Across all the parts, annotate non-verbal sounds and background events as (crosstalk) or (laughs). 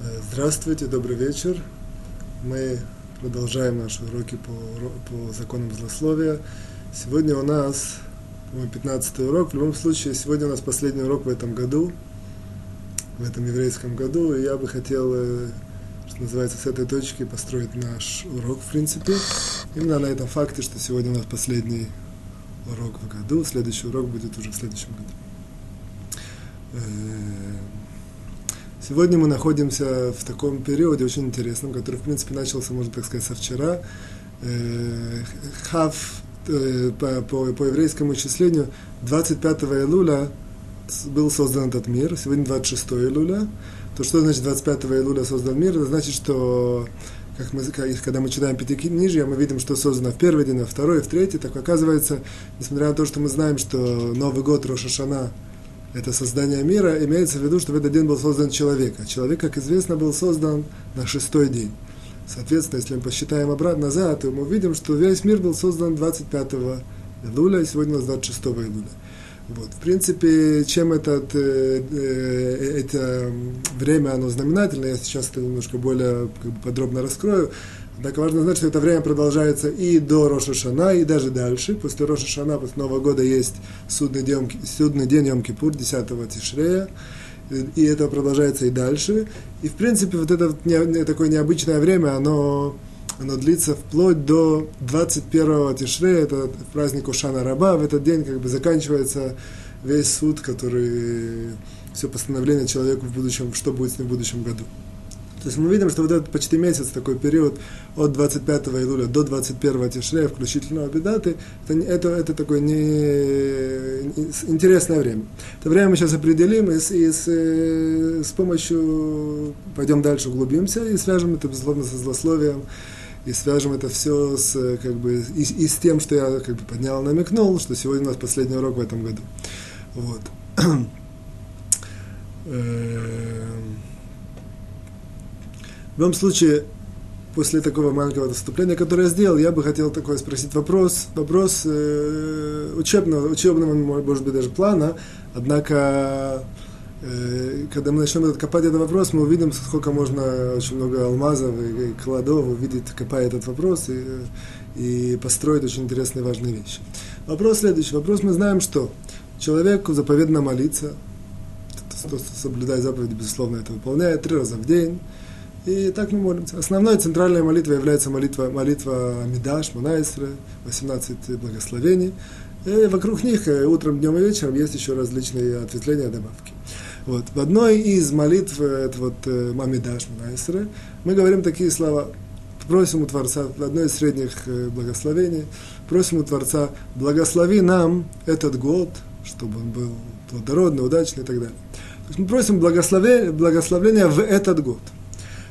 Э, здравствуйте, добрый вечер. Мы продолжаем наши уроки по, по законам злословия. Сегодня у нас мой 15 урок. В любом случае, сегодня у нас последний урок в этом году, в этом еврейском году. И я бы хотел, э, что называется, с этой точки построить наш урок, в принципе. Именно на этом факте, что сегодня у нас последний урок в году. Следующий урок будет уже в следующем году. Сегодня мы находимся в таком периоде очень интересном, который, в принципе, начался, можно так сказать, со вчера. Э, хав э, по, по, по еврейскому исчислению 25 июля был создан этот мир, сегодня 26 июля. То что значит 25 июля создан мир? Это значит, что как мы, когда мы читаем Пятикнижье, мы видим, что создано в первый день, а второй, в третий. Так оказывается, несмотря на то, что мы знаем, что Новый год Рошашана – это создание мира, имеется в виду, что в этот день был создан человек. А человек, как известно, был создан на шестой день. Соответственно, если мы посчитаем обратно назад, то мы увидим, что весь мир был создан 25 июля, и сегодня у нас 26 июля. Вот. В принципе, чем этот, э, э, это время оно знаменательно, я сейчас это немножко более как бы, подробно раскрою. Однако важно знать, что это время продолжается и до Роша Шана, и даже дальше. После Роша Шана, после Нового года есть судный день, судный день Йом-Кипур, 10 Тишрея. И это продолжается и дальше. И, в принципе, вот это не, такое необычное время, оно, оно длится вплоть до 21 Тишрея, это праздник Ушана Раба. В этот день как бы заканчивается весь суд, который все постановление человеку в будущем, что будет с ним в будущем году. То есть мы видим, что вот этот почти месяц, такой период от 25 июля до 21 тишрея, включительно обедаты, это, это, это такое не, интересное время. Это время мы сейчас определим и, с, и с, э, с помощью, пойдем дальше, углубимся и свяжем это, безусловно, со злословием, и свяжем это все с, как бы, и, и с тем, что я как бы, поднял, намекнул, что сегодня у нас последний урок в этом году. Вот. (clears throat) В любом случае, после такого маленького выступления, которое я сделал, я бы хотел такой спросить вопрос, вопрос э, учебного, учебного, может быть, даже плана, однако, э, когда мы начнем копать этот вопрос, мы увидим, сколько можно, очень много алмазов и, и кладов увидеть, копая этот вопрос и, и построить очень интересные важные вещи. Вопрос следующий. Вопрос мы знаем, что человеку заповедно молиться, кто соблюдает заповеди, безусловно, это выполняет три раза в день, и так мы молимся. Основной центральной молитвой является молитва, молитва Мидаш, Мунайсры, 18 благословений. И вокруг них э, утром, днем и вечером есть еще различные ответвления, добавки. Вот. В одной из молитв, э, это вот э, Мамидаш Мунайсры, мы говорим такие слова. Просим у Творца, в одной из средних благословений, просим у Творца, благослови нам этот год, чтобы он был плодородный, удачный и так далее. То есть мы просим благословения, благословения в этот год –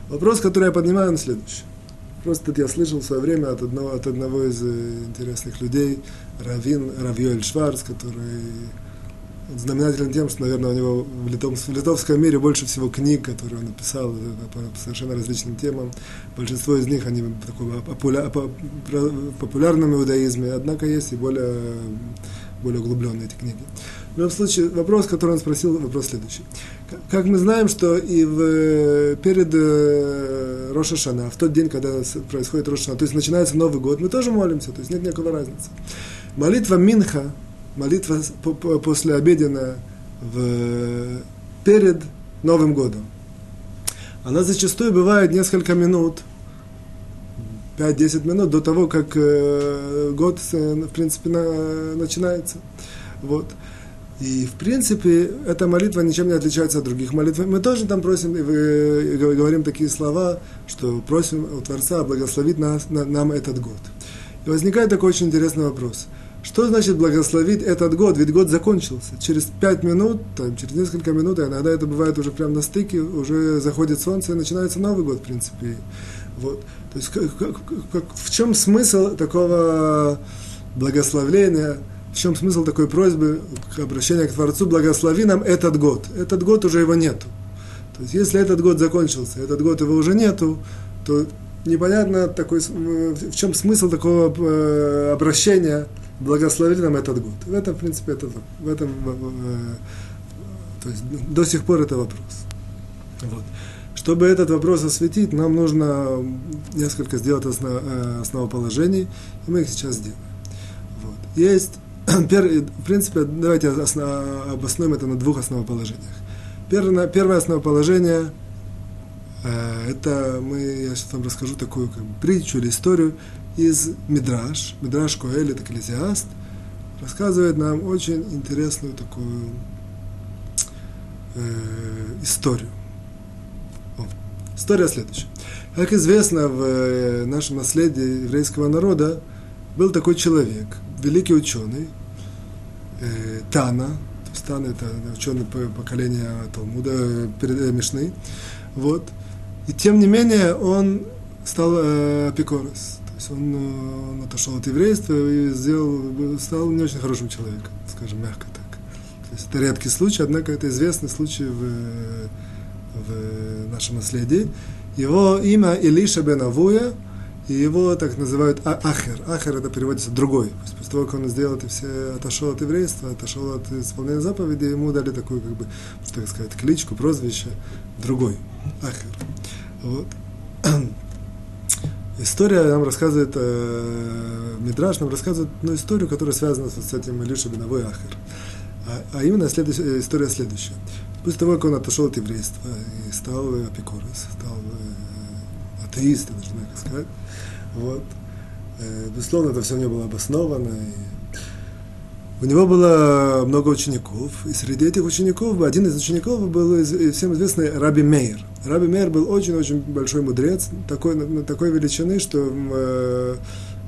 Вопрос, который я поднимаю, он следующий. Просто я слышал в свое время от одного, от одного из э, интересных людей, Равин, Равьёль Шварц, который знаменателен тем, что, наверное, у него в, литов, в литовском мире больше всего книг, которые он написал по совершенно различным темам. Большинство из них, они такого популя, популярном иудаизме, однако есть и более, более углубленные эти книги. В любом случае, вопрос, который он спросил, вопрос следующий. Как мы знаем, что и в, перед э, Роша Шана, в тот день, когда происходит Роша Шана, то есть начинается Новый год, мы тоже молимся, то есть нет никакой разницы. Молитва Минха, молитва после обеденная в, перед Новым годом, она зачастую бывает несколько минут, 5-10 минут до того, как э, год, э, в принципе, на, начинается. Вот. И, в принципе, эта молитва ничем не отличается от других молитв. Мы тоже там просим и говорим такие слова, что просим у Творца благословить нас, на, нам этот год. И возникает такой очень интересный вопрос. Что значит благословить этот год? Ведь год закончился. Через пять минут, там, через несколько минут, иногда это бывает уже прямо на стыке, уже заходит солнце и начинается Новый год, в принципе. Вот. То есть как, как, как, в чем смысл такого благословления – в чем смысл такой просьбы, обращения к Творцу, благослови нам этот год. Этот год уже его нету. То есть, если этот год закончился, этот год его уже нету, то непонятно такой, в чем смысл такого э, обращения, благослови нам этот год. В этом, в принципе, это, в этом, э, то есть, до сих пор это вопрос. Вот. Чтобы этот вопрос осветить, нам нужно несколько сделать основ, э, основоположений, и мы их сейчас сделаем. Вот. Есть, (clears throat) в принципе, давайте обоснуем это на двух основоположениях. Первое, первое основоположение э, это мы, я сейчас вам расскажу такую как бы, притчу или историю из Мидраш. Мидраш Коэль, это экклезиаст, рассказывает нам очень интересную такую э, историю. О, история следующая. Как известно, в э, нашем наследии еврейского народа был такой человек, великий ученый, э, Тана, то есть Тана это ученый поколения Талмуда, э, Мишны, вот. И тем не менее он стал э, апикорос, то есть он, э, он отошел от еврейства и сделал, стал не очень хорошим человеком, скажем мягко так. То есть это редкий случай, однако это известный случай в, в нашем наследии. Его имя Илиша бен Авуя, и его так называют а, Ахер. Ахер это переводится другой. После того, как он сделал это все, отошел от еврейства, отошел от исполнения заповедей, ему дали такую, как бы, так сказать, кличку, прозвище другой. Ахер. Вот. (clears throat) История нам рассказывает, э, Мидраш нам рассказывает одну историю, которая связана с этим Илюша Беновой Ахер. А, а именно следующая, э, история следующая. После того, как он отошел от еврейства и стал апикорос, стал э, атеистом, даже так сказать, вот, э, безусловно, это все него было обосновано. И у него было много учеников, и среди этих учеников, один из учеников был всем известный Раби Мейер. Раби Мейер был очень-очень большой мудрец, такой, такой величины, что э,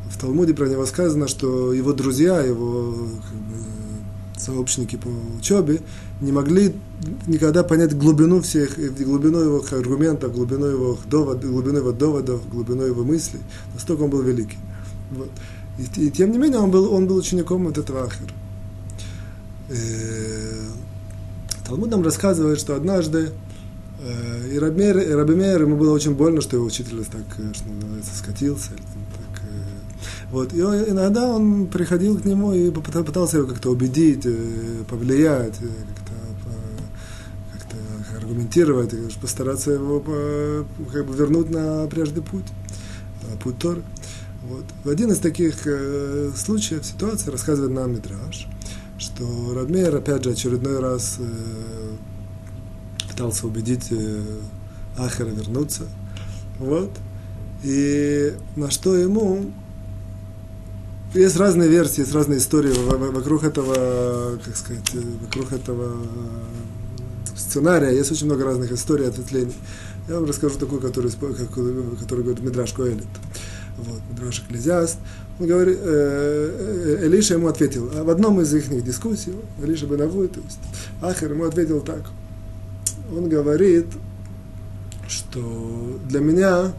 в Талмуде про него сказано, что его друзья, его как бы, сообщники по учебе, не могли никогда понять глубину всех, глубину его аргументов, глубину его доводов, глубину его доводов, глубину его мыслей. Настолько он был великий. Вот. И, и тем не менее он был, он был учеником вот этого Ахера. Э, Талмуд нам рассказывает, что однажды э, и Рабимер, ему было очень больно, что его учитель так, э, что называется, скатился, вот. И иногда он приходил к нему и пытался его как-то убедить, э, повлиять, э, аргументировать, постараться его как бы вернуть на прежний путь, путь Торы. Вот. В один из таких э, случаев, ситуаций, рассказывает нам Мидраш, что Радмейр, опять же, очередной раз э, пытался убедить э, Ахера вернуться. Вот. И на что ему есть разные версии, есть разные истории вокруг этого, как сказать, вокруг этого сценария. Есть очень много разных историй, ответвлений. Я вам расскажу такую, которую, которую говорит Мидраш Коэлит. Вот, Мидраш Экклезиаст. Он говорит, э, э, Элиша ему ответил, а в одном из их дискуссий, Элиша Бенавуй, то есть Ахер ему ответил так. Он говорит, что для меня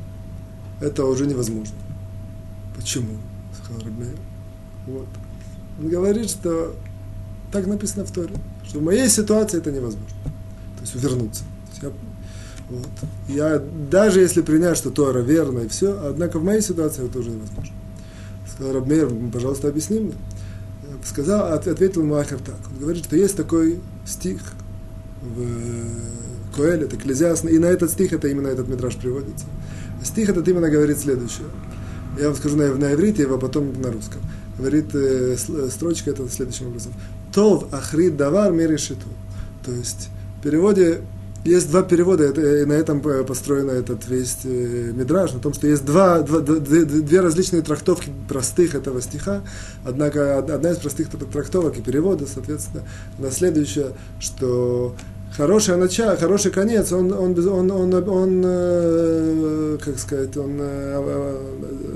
это уже невозможно. Почему? сказал Рабмейр. Вот. Он говорит, что так написано в Торе, что в моей ситуации это невозможно. То есть увернуться. То есть я, вот. я даже если принять, что Тора верно и все, однако в моей ситуации это уже невозможно. Сказал Рабмейр, пожалуйста, объясни мне. Сказал, ответил Махер так. Он говорит, что есть такой стих в Коэле, это Экклезиас, и на этот стих это именно этот метраж приводится. Стих этот именно говорит следующее. Я вам скажу на, на иврите, его потом на русском. Говорит э, строчка это следующим образом. Тов ахрид давар мерешиту. То есть в переводе есть два перевода, и на этом построен этот весь э, мидраж, на том, что есть два, два, две различные трактовки простых этого стиха, однако одна из простых трактовок и перевода, соответственно, на следующее, что хорошее начало, хороший конец, он, он, он, он, он, он э, как сказать, он э,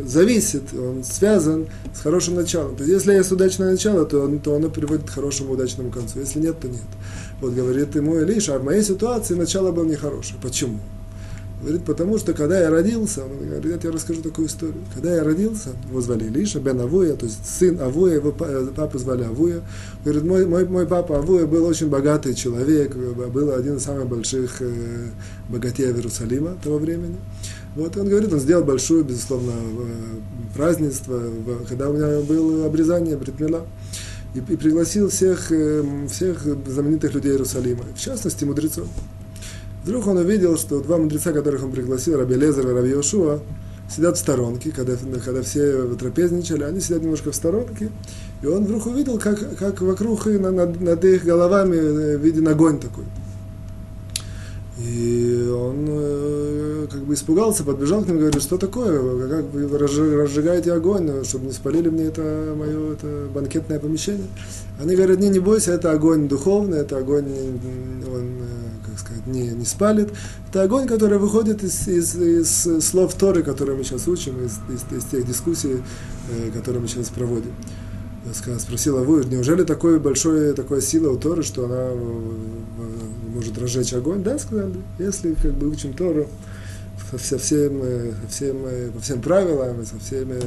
зависит, он связан с хорошим началом. То есть, если есть удачное начало, то, то оно приводит к хорошему удачному концу. Если нет, то нет. Вот говорит ему Илиша, а в моей ситуации начало было нехорошее. Почему? Говорит, потому что когда я родился, он говорит, я тебе расскажу такую историю. Когда я родился, его звали Илиша, Бен Авуя, то есть сын Авуя, его папу звали Авуя. Говорит, мой, мой, мой папа Авуя был очень богатый человек, был один из самых больших э, богатеев Иерусалима того времени. Вот он говорит, он сделал большое, безусловно, э, празднество, когда у меня было обрезание Бритмила. И, и пригласил всех, э, всех знаменитых людей Иерусалима, в частности, мудрецов. Вдруг он увидел, что два мудреца, которых он пригласил, Раби Лезер и Раби Йошуа, сидят в сторонке, когда, когда все трапезничали, они сидят немножко в сторонке, и он вдруг увидел, как, как вокруг и над, над их головами э, виден огонь такой. И он э, как бы испугался, подбежал к ним и говорит, что такое, как вы разжигаете огонь, чтобы не спалили мне это мое это банкетное помещение. Они говорят, не, не бойся, это огонь духовный, это огонь, он, э, как сказать, не, не спалит. Это огонь, который выходит из, из, из слов Торы, которые мы сейчас учим, из, из, из тех дискуссий, э, которые мы сейчас проводим. Спросила вы, неужели такой большой, такая сила у Торы, что она может разжечь огонь? Да, сказали, если как бы учим Тору со всем, всем, по всем правилам, со всеми,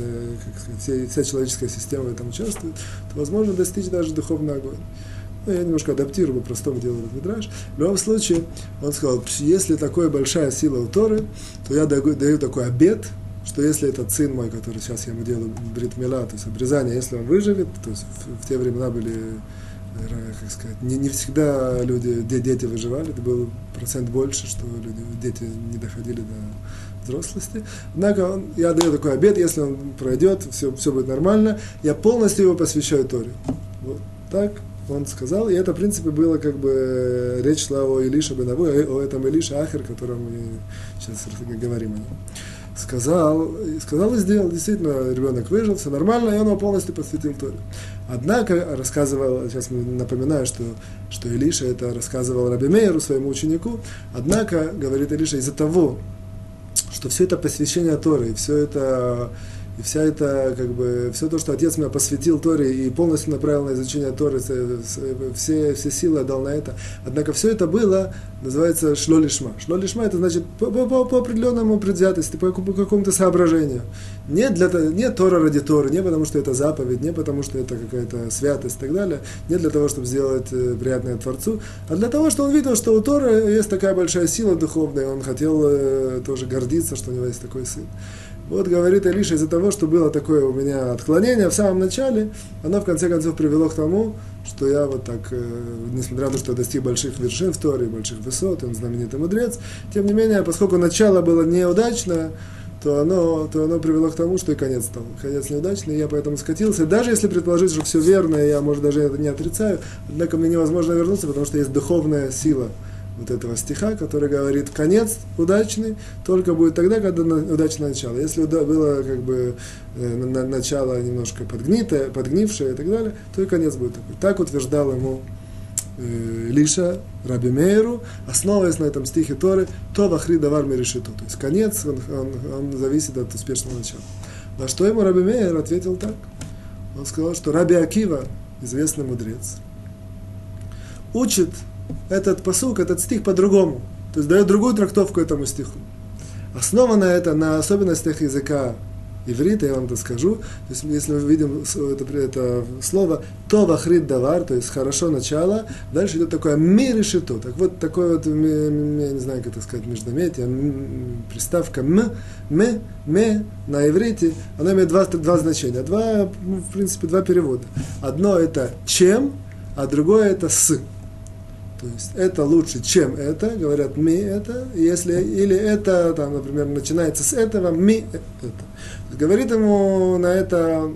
как сказать, вся, человеческая система в этом участвует, то возможно достичь даже духовный огонь. Ну, я немножко адаптирую, по-простому делаю этот мидраж. В любом случае, он сказал, если такая большая сила у Торы, то я даю, такой обед, что если этот сын мой, который сейчас я ему делаю бритмила, то есть обрезание, если он выживет, то есть в, в те времена были как сказать, не, не всегда люди, дети выживали, это был процент больше, что люди, дети не доходили до взрослости. Однако он, я даю такой обед, если он пройдет, все, все будет нормально, я полностью его посвящаю Торе. Вот так он сказал, и это, в принципе, было как бы речь шла о Илише Бенаву, о этом Илише Ахер, о котором мы сейчас говорим о нем сказал, сказал и сделал. Действительно, ребенок выжил, все нормально, и он его полностью посвятил Торе. Однако, рассказывал, сейчас напоминаю, что, что Илиша это рассказывал Раби Мейеру, своему ученику, однако, говорит Илиша, из-за того, что все это посвящение Торы, все это и вся это, как бы, все то, что отец меня посвятил Торе и полностью направил на изучение Торы, все, все силы отдал на это. Однако все это было, называется шлолишма. Шлолишма это значит по, по, по определенному предвзятости, по, по какому-то соображению. Не, для, не Тора ради Торы, не потому что это заповедь, не потому что это какая-то святость и так далее, не для того, чтобы сделать э, приятное Творцу, а для того, что он видел, что у Торы есть такая большая сила духовная, и он хотел э, тоже гордиться, что у него есть такой сын. Вот говорит Илиша, из-за того, что было такое у меня отклонение в самом начале, оно в конце концов привело к тому, что я вот так, э, несмотря на то, что достиг больших вершин в Торе, больших высот, он знаменитый мудрец, тем не менее, поскольку начало было неудачное, то оно, то оно привело к тому, что и конец стал. Конец неудачный, я поэтому скатился. Даже если предположить, что все верно, я, может, даже это не отрицаю, однако мне невозможно вернуться, потому что есть духовная сила – вот этого стиха, который говорит, конец удачный только будет тогда, когда удачное начало. Если было как бы э, начало немножко подгнитое, подгнившее и так далее, то и конец будет такой. Так утверждал ему э, Лиша, Раби Мейру, основываясь на этом стихе Торы, то вахри давар решиту. То есть конец, он, он, он зависит от успешного начала. На что ему Раби Мейер ответил так. Он сказал, что Раби Акива, известный мудрец, учит этот посук, этот стих по-другому. То есть дает другую трактовку этому стиху. Основано это на особенностях языка иврита, я вам это скажу. То есть, если мы видим это, это слово «то вахрит давар», то есть «хорошо начало», дальше идет такое «ми решето». Так вот, такое вот, я не знаю, как это сказать, междометие, приставка «м», «ме», «ме» на иврите, оно имеет два, два значения, два, ну, в принципе, два перевода. Одно это «чем», а другое это «с». То есть это лучше, чем это, говорят ми это, если, или это, там, например, начинается с этого, ми это. Говорит ему на это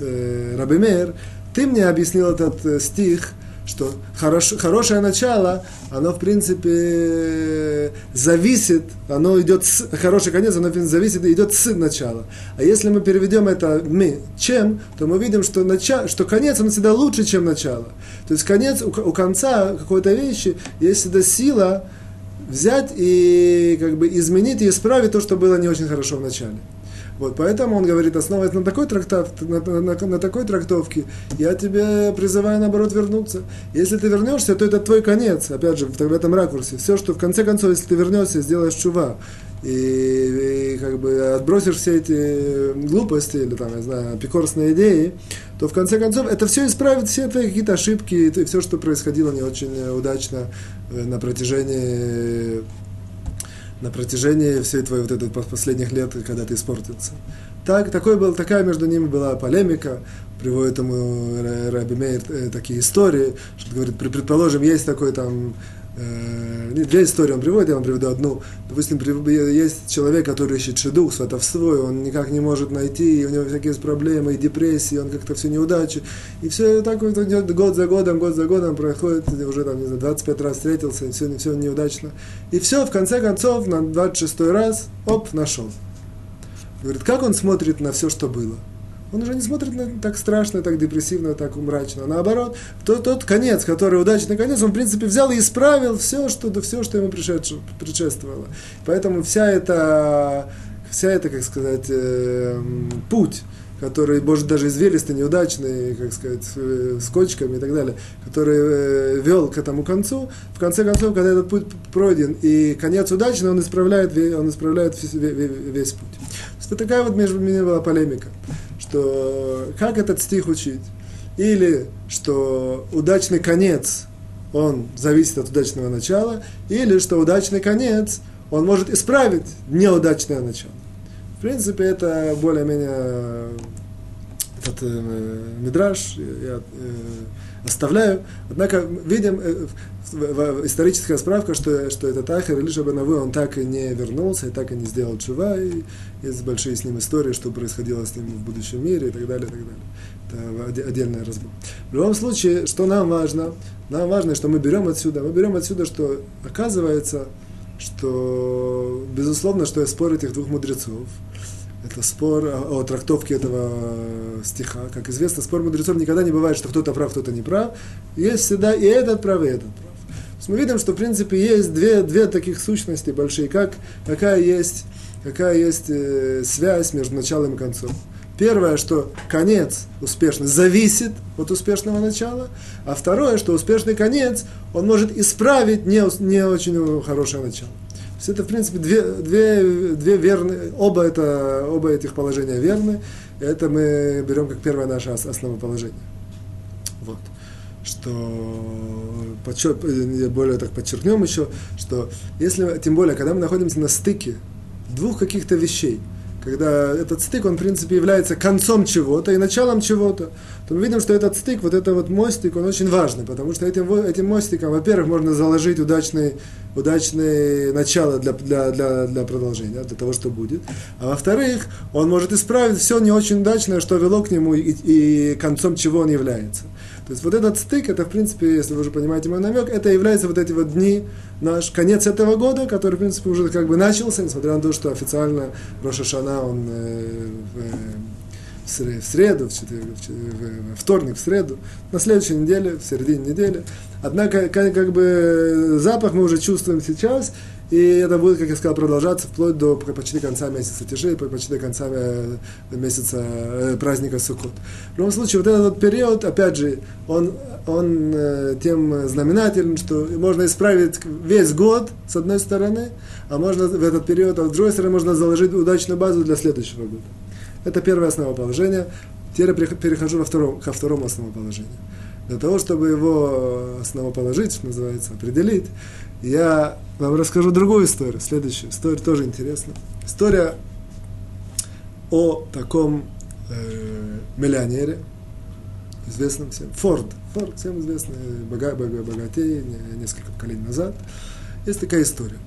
э, Рабимер, ты мне объяснил этот э, стих, что хорош, хорошее начало, оно, в принципе, зависит, оно идет с, хороший конец, оно, в принципе, зависит, идет с начала. А если мы переведем это мы чем, то мы видим, что, начало, что конец, он всегда лучше, чем начало. То есть конец, у, у конца какой-то вещи есть всегда сила взять и как бы изменить и исправить то, что было не очень хорошо в начале. Вот, поэтому он говорит, основываясь на такой, трактов, на, на, на, такой трактовке, я тебе призываю, наоборот, вернуться. Если ты вернешься, то это твой конец, опять же, в, в этом ракурсе. Все, что в конце концов, если ты вернешься, сделаешь чува, и, и как бы отбросишь все эти глупости или там, я знаю, апикорсные идеи, то в конце концов это все исправит все твои какие-то ошибки и все, что происходило не очень удачно э, на протяжении на протяжении всей твоей вот этой последних лет, когда ты испортился. Так, такой был, такая между ними была полемика, приводит ему Раби Мейер э, такие истории, что говорит, предположим, есть такой там две истории он приводит, я вам приведу одну. Допустим, есть человек, который ищет шедух, сватовство, и он никак не может найти, и у него всякие проблемы, и депрессии, он как-то все неудачи. И все так вот идет год за годом, год за годом проходит, уже там, не знаю, 25 раз встретился, и все, все неудачно. И все, в конце концов, на 26 раз, оп, нашел. Говорит, как он смотрит на все, что было? Он уже не смотрит на так страшно, так депрессивно, так мрачно. Наоборот, тот, тот конец, который удачный конец, он, в принципе, взял и исправил все, что, все, что ему предшествовало. Поэтому вся эта, вся эта, как сказать, э, путь, который, может, даже извилистый, неудачный, как сказать, с кочками и так далее, который э, вел к этому концу, в конце концов, когда этот путь пройден и конец удачный, он исправляет, он исправляет весь, весь путь. То есть, такая вот между ними была полемика что как этот стих учить? Или что удачный конец, он зависит от удачного начала, или что удачный конец, он может исправить неудачное начало. В принципе, это более-менее этот э, мидраж я э, оставляю. Однако видим э, историческая справка, что, что этот Ахер Илиша Банавы, он так и не вернулся, и так и не сделал чува, и есть большие с ним истории, что происходило с ним в будущем мире, и так далее, и так далее. Это отдельный разбор. В любом случае, что нам важно? Нам важно, что мы берем отсюда, мы берем отсюда, что оказывается, что, безусловно, что я спорю этих двух мудрецов, это спор о, о трактовке этого стиха. Как известно, спор мудрецов никогда не бывает, что кто-то прав, кто-то не прав. Есть всегда и этот прав, и этот прав мы видим, что в принципе есть две, две таких сущности большие, как, какая есть, какая есть э, связь между началом и концом. Первое, что конец успешный зависит от успешного начала, а второе, что успешный конец, он может исправить не, не очень хорошее начало. Есть это, в принципе, две, две, две верные, оба, это, оба этих положения верны. Это мы берем как первое наше основоположение. Вот что подчер... более так подчеркнем еще, что если, тем более, когда мы находимся на стыке двух каких-то вещей, когда этот стык, он, в принципе, является концом чего-то и началом чего-то, то мы видим, что этот стык, вот этот вот мостик, он очень важный, потому что этим, этим мостиком, во-первых, можно заложить удачные, удачные начало для, для, для, для продолжения, для того, что будет, а во-вторых, он может исправить все не очень удачное, что вело к нему и, и концом чего он является. То есть вот этот стык, это в принципе, если вы уже понимаете мой намек, это является вот эти вот дни, наш конец этого года, который в принципе уже как бы начался, несмотря на то, что официально Роша Шана, он э, в, в среду, в, четверг, в, в вторник, в среду, на следующей неделе, в середине недели. Однако, как, как бы запах мы уже чувствуем сейчас, и это будет, как я сказал, продолжаться вплоть до почти конца месяца Тиши, почти до конца э, месяца э, праздника Суккот. В любом случае, вот этот период, опять же, он, он э, тем знаменателен, что можно исправить весь год, с одной стороны, а можно в этот период, а с другой стороны, можно заложить удачную базу для следующего года. Это первое основоположение. Теперь я перехожу во втором, ко второму основоположению. Для того, чтобы его основоположить, что называется, определить, я вам расскажу другую историю, следующую. История тоже интересна. История о таком э, миллионере, известном всем, Форд. Форд, всем известный, бога, богатей, несколько поколений назад. Есть такая история.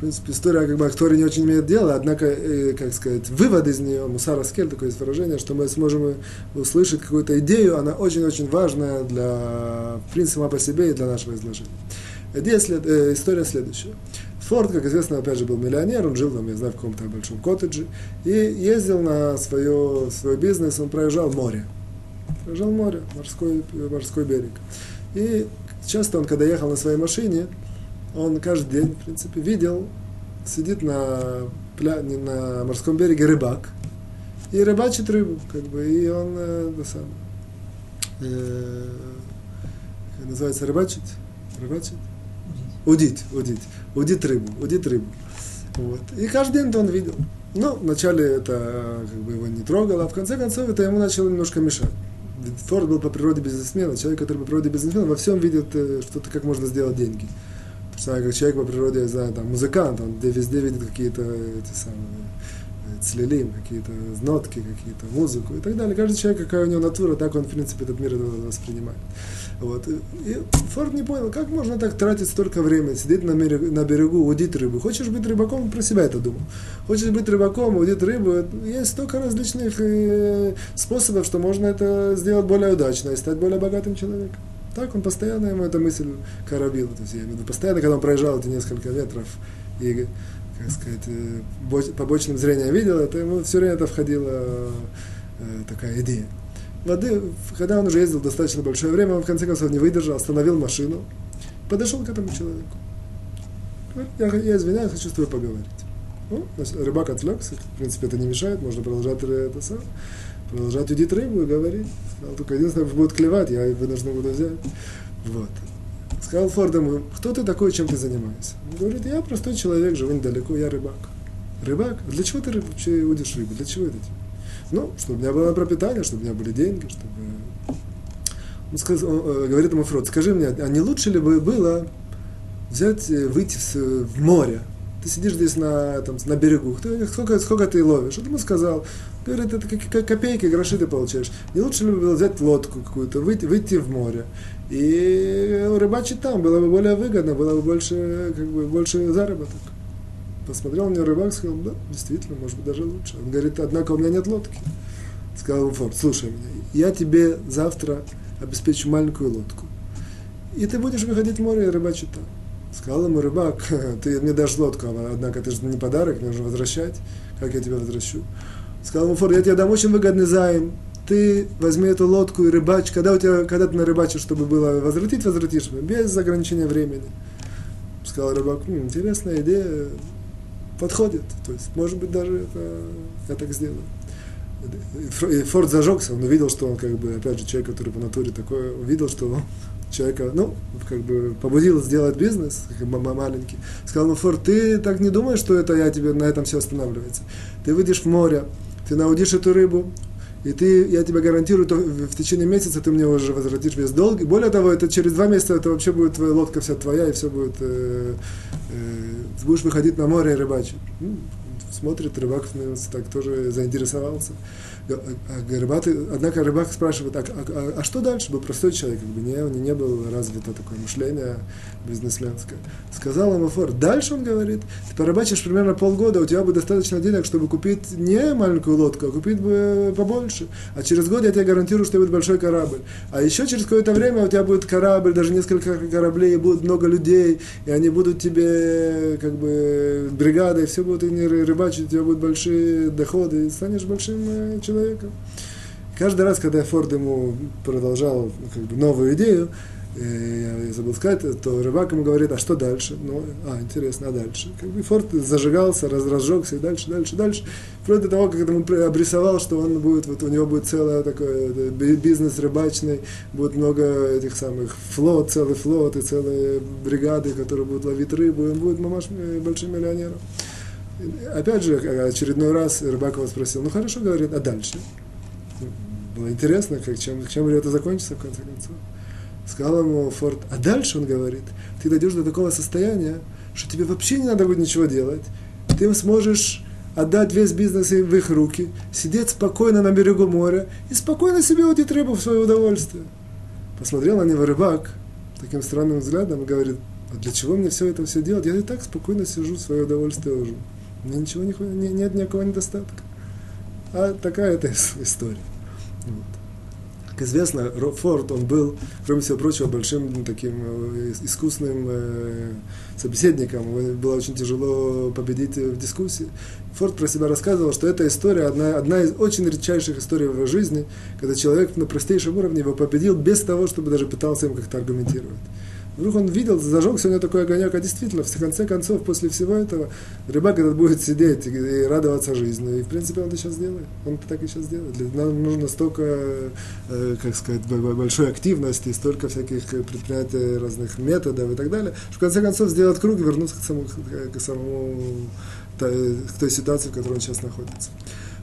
В принципе, история как бы актори не очень имеет дело, однако, э, как сказать, вывод из нее, мусара скель, такое есть выражение, что мы сможем услышать какую-то идею, она очень-очень важная для, в принципе, сама по себе и для нашего изложения. Идея след, э, история следующая. Форд, как известно, опять же, был миллионер, он жил там, я знаю, в каком-то большом коттедже, и ездил на свое, свой бизнес, он проезжал море. Проезжал море, морской, морской берег. И часто он, когда ехал на своей машине, он каждый день, в принципе, видел, сидит на, пля, на морском береге рыбак и рыбачит рыбу, как бы, и он, э, сам, э, как называется, рыбачить? Рыбачить? Удить, удить. Удить рыбу, удить рыбу. Вот. И каждый день он видел. Ну, вначале это как бы его не трогало, а в конце концов это ему начало немножко мешать. Форд был по природе бизнесмен, человек, который по природе бизнесмен, во всем видит э, что-то, как можно сделать деньги как человек по природе, я знаю, там, музыкант, он везде видит какие-то эти самые цлелим, какие-то нотки, какие-то музыку и так далее. Каждый человек, какая у него натура, так он, в принципе, этот мир воспринимает. Вот. И Форд не понял, как можно так тратить столько времени, сидеть на, берегу, на берегу, удить рыбу. Хочешь быть рыбаком, про себя это думал. Хочешь быть рыбаком, удить рыбу, есть столько различных э, способов, что можно это сделать более удачно и стать более богатым человеком. Так он постоянно ему эта мысль коробил. То есть, я имею в виду, постоянно, когда он проезжал эти несколько метров и, как сказать, э, побочным зрением видел это, ему все время это входила э, такая идея воды, когда он уже ездил достаточно большое время, он в конце концов не выдержал, остановил машину, подошел к этому человеку. Я, я извиняюсь, хочу с тобой поговорить. Ну, рыбак отвлекся, в принципе, это не мешает, можно продолжать это сам, продолжать удить рыбу и говорить. Сказал, только единственное, будет клевать, я вынужден буду взять. Вот. Сказал Форд ему, кто ты такой, чем ты занимаешься? Он говорит, я простой человек, живу недалеко, я рыбак. Рыбак? Для чего ты вообще удишь рыбу? Для чего это? Ну, чтобы у меня было пропитание, чтобы у меня были деньги, чтобы... Он, сказ... он э, говорит ему Фрод, скажи мне, а не лучше ли бы было взять, э, выйти в, в море? Ты сидишь здесь на, там, на берегу, ты, сколько, сколько ты ловишь? Ты ему сказал? Говорит, это как, как копейки, гроши ты получаешь. Не лучше ли бы было взять лодку какую-то, выйти, выйти в море? И рыбачить там было бы более выгодно, было бы больше, как бы, больше заработок. Посмотрел на него рыбак, сказал, да, действительно, может быть, даже лучше. Он говорит, однако у меня нет лодки. Сказал ему Форд, слушай меня, я тебе завтра обеспечу маленькую лодку. И ты будешь выходить в море и рыбачить там. Сказал ему рыбак, (laughs) ты мне дашь лодку, а однако это же не подарок, нужно возвращать. Как я тебя возвращу? Сказал ему Форд, я тебе дам очень выгодный займ. Ты возьми эту лодку и рыбачь. Когда, у тебя, когда ты нарыбачишь, чтобы было возвратить, возвратишь, без ограничения времени. Сказал рыбак, М, интересная идея, подходит. То есть, может быть, даже это, я так сделаю. И Форд зажегся, он увидел, что он, как бы, опять же, человек, который по натуре такой, увидел, что человека, ну, как бы побудил сделать бизнес, как маленький. Сказал, ну, Форд, ты так не думаешь, что это я тебе на этом все останавливается. Ты выйдешь в море, ты наудишь эту рыбу, и ты, я тебе гарантирую, то в течение месяца ты мне уже возвратишь весь долг. И более того, это через два месяца это вообще будет твоя лодка вся твоя, и все будет э, э, будешь выходить на море и рыбачить. Смотрит, рыбак так тоже заинтересовался. А рыбак, однако рыбак спрашивает, а, а, а, а что дальше? Был простой человек, как бы не, у него не было развито такое мышление бизнесменское. Сказал ему Форд, дальше он говорит, ты порыбачишь примерно полгода, у тебя будет достаточно денег, чтобы купить не маленькую лодку, а купить бы побольше. А через год я тебе гарантирую, что будет большой корабль. А еще через какое-то время у тебя будет корабль, даже несколько кораблей, будет много людей, и они будут тебе как бы бригадой, все будут они рыбачить, у тебя будут большие доходы, и станешь большим э, человеком. Каждый раз, когда Форд ему продолжал ну, как бы, новую идею, э, я забыл сказать, то рыбак ему говорит, а что дальше? Ну, а, интересно, а дальше? Как бы Форд зажигался, раз, разжегся, и дальше, дальше, дальше. Вплоть того, как ему обрисовал, что он будет, вот у него будет целый такой бизнес рыбачный, будет много этих самых флот, целый флот и целые бригады, которые будут ловить рыбу, и он будет мамаш э, большим миллионером. Опять же, очередной раз Рыбакова спросил, ну хорошо, говорит, а дальше? Было интересно, как, чем, чем это закончится в конце концов. Сказал ему Форд, а дальше, он говорит, ты дойдешь до такого состояния, что тебе вообще не надо будет ничего делать, ты сможешь отдать весь бизнес в их руки, сидеть спокойно на берегу моря и спокойно себе удить рыбу в свое удовольствие. Посмотрел на него рыбак таким странным взглядом и говорит, а для чего мне все это все делать? Я и так спокойно сижу, свое удовольствие Мне ничего не, не, нет никакого недостатка. А такая это (laughs) история. Вот. Как известно, Форд, он был, кроме всего прочего, большим ну, таким э, искусным э, собеседником. Было очень тяжело победить в дискуссии. Форд про себя рассказывал, что эта история одна, одна из очень редчайших историй в его жизни, когда человек на простейшем уровне его победил без того, чтобы даже пытался им как-то аргументировать. Вдруг он видел, зажегся у него такой огонек, а действительно, в конце концов, после всего этого, рыбак этот будет сидеть и, радоваться жизни. И, в принципе, он это сейчас делает. Он это так и сейчас делает. Нам нужно столько, э, как сказать, большой активности, столько всяких предприятий, разных методов и так далее, что, в конце концов, сделать круг и вернуться к самому, к самому к той ситуации, в которой он сейчас находится.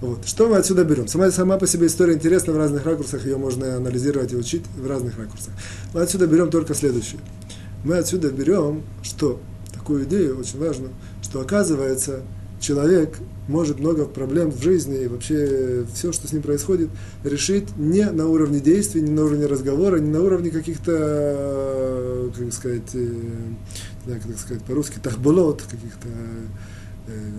Вот. Что мы отсюда берем? Сама, сама по себе история интересна в разных ракурсах, ее можно анализировать и учить в разных ракурсах. Мы отсюда берем только следующее. Мы отсюда берем, что такую идею очень важно, что оказывается человек может много проблем в жизни и вообще все, что с ним происходит, решить не на уровне действий, не на уровне разговора, не на уровне каких-то, как сказать, э, не знаю, как сказать по-русски, тахбулот, каких-то э,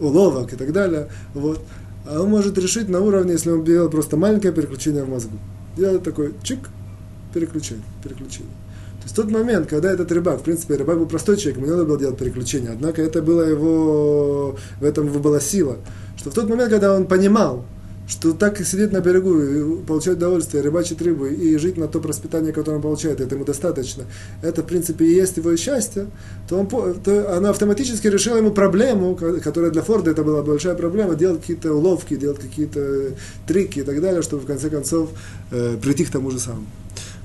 уловок и так далее. Вот. А он может решить на уровне, если он делает просто маленькое переключение в мозгу. Делает такой чик, переключение, переключение. То есть тот момент, когда этот рыбак, в принципе, рыбак был простой человек, ему не надо было делать переключение, однако это было его, в этом его была сила, что в тот момент, когда он понимал, что так и сидеть на берегу, и получать удовольствие, рыбачить рыбу и жить на то пропитание, которое он получает, это ему достаточно. Это, в принципе, и есть его счастье, то, он, то она автоматически решила ему проблему, которая для Форда это была большая проблема, делать какие-то уловки, делать какие-то трики и так далее, чтобы в конце концов э, прийти к тому же самому.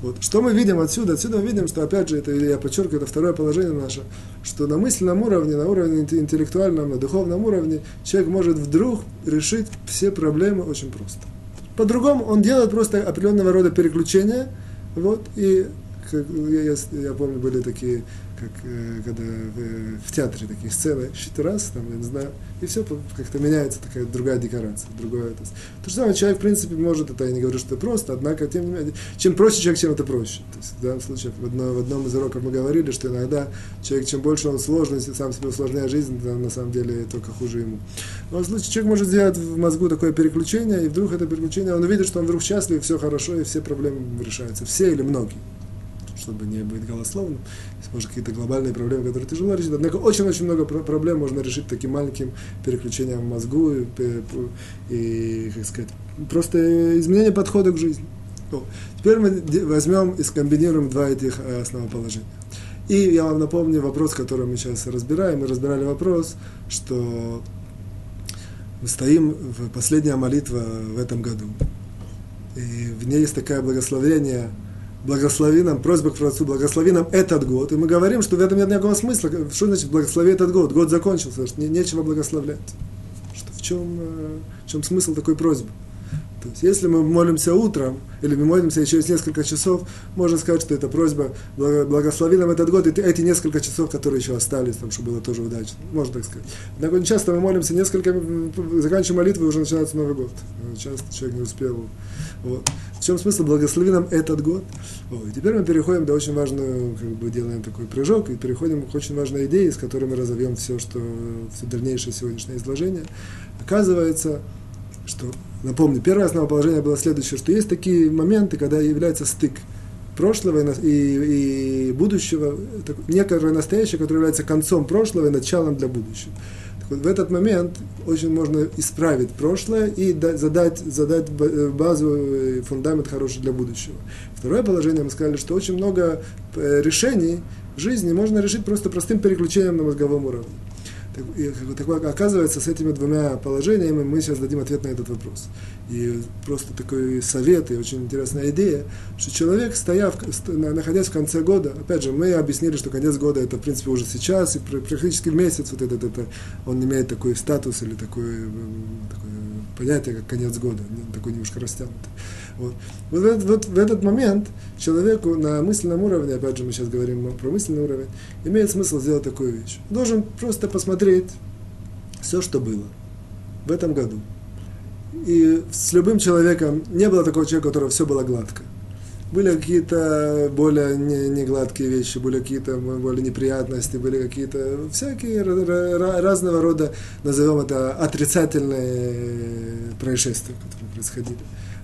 Вот. Что мы видим отсюда? Отсюда мы видим, что, опять же, это, я подчеркиваю, это второе положение наше, что на мысленном уровне, на уровне интеллектуальном, на духовном уровне человек может вдруг решить все проблемы очень просто. По-другому он делает просто определенного рода переключения, вот, и как, я, я, я помню, были такие как э, когда в, в театре такие сцены, раз, там, я не знаю, и все как-то меняется такая другая декорация, другое. То, то же самое человек, в принципе, может, это я не говорю, что это просто, однако, тем не менее, чем проще человек, чем это проще. То есть, в данном случае, в, одно, в одном из уроков мы говорили, что иногда человек, чем больше он сложный, сам себе усложняет жизнь, то на самом деле только хуже ему. Но в случае человек может сделать в мозгу такое переключение, и вдруг это переключение, он увидит, что он вдруг счастлив, все хорошо, и все проблемы решаются. Все или многие чтобы не быть голословным. Есть, может, какие-то глобальные проблемы, которые тяжело решить. Однако очень-очень много проблем можно решить таким маленьким переключением мозгу и, и как сказать, просто изменение подхода к жизни. Ну, теперь мы возьмем и скомбинируем два этих э, основоположения. И я вам напомню вопрос, который мы сейчас разбираем. Мы разбирали вопрос, что мы стоим в последняя молитва в этом году. И в ней есть такое благословение – благослови нам, просьба к Творцу, благослови нам этот год. И мы говорим, что в этом нет никакого смысла. Что значит благослови этот год? Год закончился, не, нечего благословлять. Что, в, чем, э, в чем смысл такой просьбы? То есть, если мы молимся утром, или мы молимся через несколько часов, можно сказать, что это просьба благослови нам этот год, и эти несколько часов, которые еще остались, там, чтобы было тоже удачно. Можно так сказать. Однако часто мы молимся несколько, заканчиваем молитву, и уже начинается Новый год. Часто человек не успел. Вот. В чем смысл благослови нам этот год? Вот. И теперь мы переходим до очень важного, как бы делаем такой прыжок, и переходим к очень важной идее, с которой мы разовьем все, что, все дальнейшее сегодняшнее изложение. Оказывается, что, напомню, первое основоположение было следующее, что есть такие моменты, когда является стык прошлого и, и будущего, некое настоящее, которое является концом прошлого и началом для будущего. Так вот, в этот момент очень можно исправить прошлое и задать, задать э, базу, э, фундамент хороший для будущего. Второе положение, мы сказали, что очень много э, решений в жизни можно решить просто простым переключением на мозговом уровне. И, так, оказывается, с этими двумя положениями мы сейчас дадим ответ на этот вопрос. И просто такой совет и очень интересная идея, что человек, стояв, находясь в конце года, опять же, мы объяснили, что конец года это, в принципе, уже сейчас, и практически месяц вот этот, это, он имеет такой статус или такой, такое понятие, как конец года, такой немножко растянутый. Вот. Вот, в этот, вот в этот момент человеку на мысленном уровне, опять же мы сейчас говорим про мысленный уровень, имеет смысл сделать такую вещь. Он должен просто посмотреть все, что было в этом году. И с любым человеком не было такого человека, у которого все было гладко. Были какие-то более негладкие не вещи, были какие-то более неприятности, были какие-то всякие разного рода, назовем это, отрицательные происшествия, которые происходили.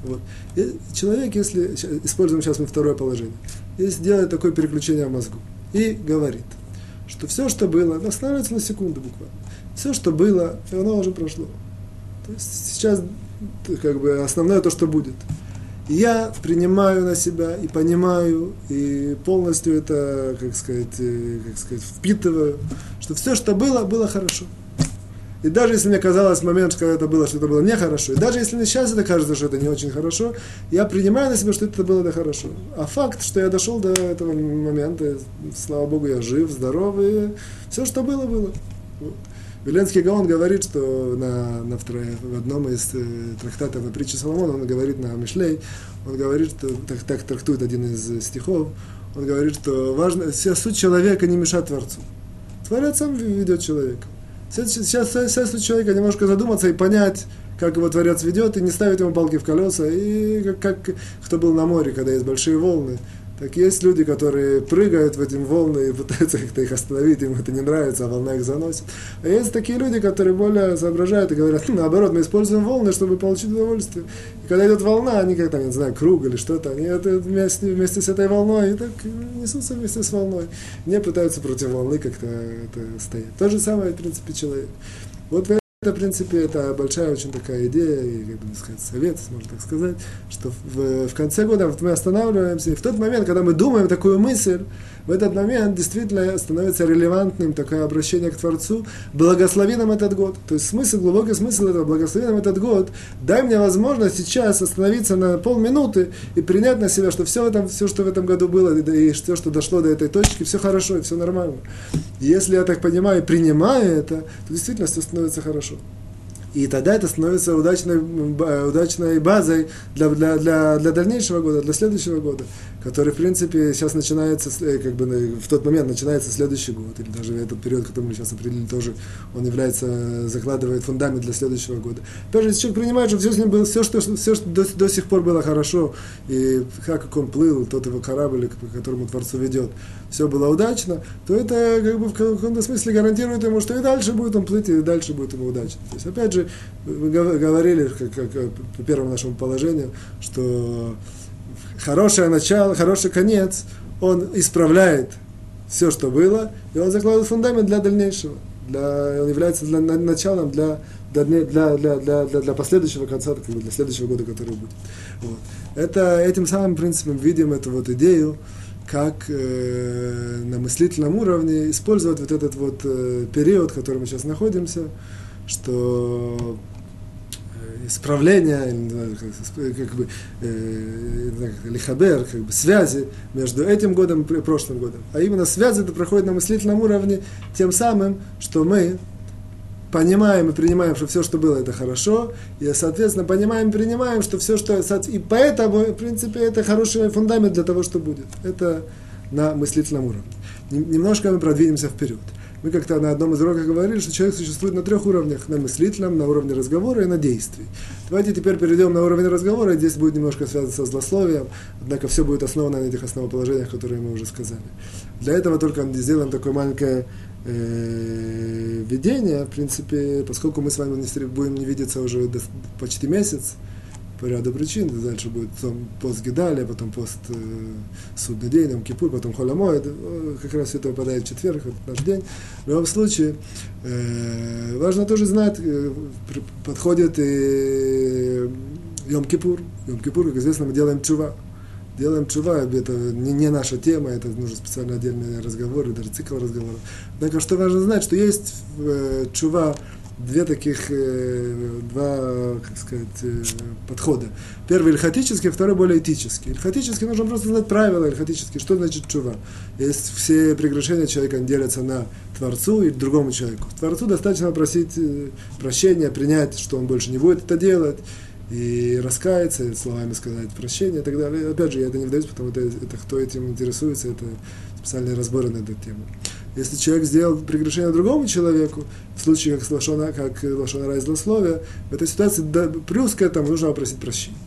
Вот. И человек, если, используем сейчас мы второе положение, если делает такое переключение в мозгу и говорит, что все, что было, останавливается на секунду буквально, все, что было, оно уже прошло. То есть сейчас как бы основное то, что будет. Я принимаю на себя и понимаю, и полностью это, как сказать, э, как сказать, впитываю, что все, что было, было хорошо. И даже если мне казалось момент, когда это было, что это было нехорошо, и даже если мне сейчас это кажется, что это не очень хорошо, я принимаю на себя, что это было да хорошо. А факт, что я дошел до этого момента, слава Богу, я жив, здоров, и все, что было, было. Веленский Гаон говорит, что на, на второй, в одном из э, трактатов на притче Соломона, он говорит на Мишлей, он говорит, что так, так трактует один из стихов, он говорит, что важно, вся суть человека не мешать Творцу. Творец сам ведет человека. Сейчас, сейчас человека немножко задуматься и понять, как его Творец ведет, и не ставить ему палки в колеса, и как, как кто был на море, когда есть большие волны, так есть люди, которые прыгают в эти волны и пытаются как-то их остановить, им это не нравится, а волна их заносит. А есть такие люди, которые более соображают и говорят, «Ну, наоборот, мы используем волны, чтобы получить удовольствие. И когда идет волна, они как-то, не знаю, круг или что-то, они это вместе, вместе с этой волной и так несутся вместе с волной. Не пытаются против волны как-то стоять. То же самое, в принципе, человек. Вот это, в принципе, это большая очень такая идея, и, как бы сказать, совет, можно так сказать, что в, в конце года вот мы останавливаемся, и в тот момент, когда мы думаем такую мысль, в этот момент действительно становится релевантным такое обращение к Творцу, благослови нам этот год. То есть смысл, глубокий смысл этого, благослови нам этот год, дай мне возможность сейчас остановиться на полминуты и принять на себя, что все, в этом, все что в этом году было, и все, что дошло до этой точки, все хорошо, и все нормально. И если я так понимаю, принимаю это, то действительно все становится хорошо. И тогда это становится удачной, удачной базой для, для, для, для дальнейшего года, для следующего года который, в принципе, сейчас начинается, э, как бы в тот момент начинается следующий год, или даже этот период, который мы сейчас определили, тоже он является, закладывает фундамент для следующего года. Опять же, если человек принимает, что все с ним было, все, что, все, что до, до сих пор было хорошо, и как, он плыл, тот его корабль, по которому Творцу ведет, все было удачно, то это как бы в каком-то смысле гарантирует ему, что и дальше будет он плыть, и дальше будет ему удачно. То есть, опять же, мы говорили, как, как по первому нашему положению, что хорошее начало, хороший конец, он исправляет все, что было, и он закладывает фундамент для дальнейшего. Для, он является для, началом для, для, для, для, для, для последующего конца, как для следующего года, который будет. Вот. Это, этим самым принципом видим эту вот идею, как э, на мыслительном уровне использовать вот этот вот э, период, в котором мы сейчас находимся, что исправления, как бы, э, лихабер, как бы связи между этим годом и прошлым годом. А именно связи это проходит на мыслительном уровне тем самым, что мы понимаем и принимаем, что все, что было, это хорошо, и, соответственно, понимаем и принимаем, что все, что... И поэтому, в принципе, это хороший фундамент для того, что будет. Это на мыслительном уровне. Немножко мы продвинемся вперед. Мы как-то на одном из уроков говорили, что человек существует на трех уровнях. На мыслительном, на уровне разговора и на действии. Давайте теперь перейдем на уровень разговора. Здесь будет немножко связано со злословием. Однако все будет основано на этих основоположениях, которые мы уже сказали. Для этого только сделаем такое маленькое э, введение. В принципе, поскольку мы с вами будем не видеться уже почти месяц, по ряду причин. Дальше будет пост Гидалия, потом пост э, Судный день, Ом Кипур, потом Холомоид. Э, как раз это выпадает в четверг, это наш день. В любом случае, э, важно тоже знать, э, подходит и Йом Кипур. Йом Кипур, как известно, мы делаем чува. Делаем чува, это не, не наша тема, это нужно специально отдельный разговор, даже цикл разговоров. Однако, что важно знать, что есть э, чува две таких, э, два, как сказать, э, подхода. Первый ильхатический, второй более этический. Ильхатический нужно просто знать правила ильхатические, что значит чува. Есть все прегрешения человека делятся на Творцу и другому человеку. Творцу достаточно просить э, прощения, принять, что он больше не будет это делать, и раскаяться, словами сказать прощение и так далее. Опять же, я это не вдаюсь, потому что это, это кто этим интересуется, это специальные разборы на эту тему. Если человек сделал прегрешение другому человеку, в случае как лошона, как лошона злословия, в этой ситуации да, плюс к этому нужно попросить прощения.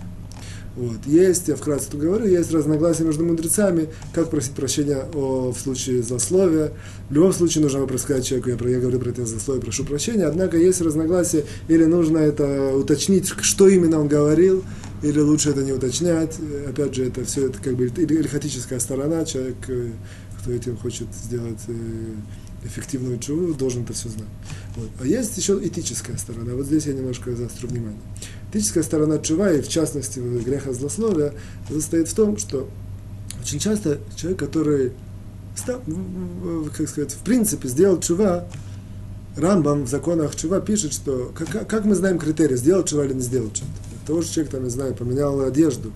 Вот. Есть, я вкратце тут говорю, есть разногласия между мудрецами, как просить прощения о, в случае злословия. В любом случае нужно сказать человеку, я, я говорю про это злословие, прошу прощения, однако есть разногласия, или нужно это уточнить, что именно он говорил, или лучше это не уточнять. Опять же, это все это как бы ильхатическая сторона, человек э, кто этим хочет сделать э, эффективную чуву, должен это все знать. Вот. А есть еще этическая сторона. Вот здесь я немножко заострю внимание. Этическая сторона чува, и в частности греха злословия, состоит в том, что очень часто человек, который, как сказать, в принципе сделал чува, Рамбам в законах чува пишет, что как, как мы знаем критерии, сделал чува или не сделал чува. Того же человек, там, не знаю, поменял одежду,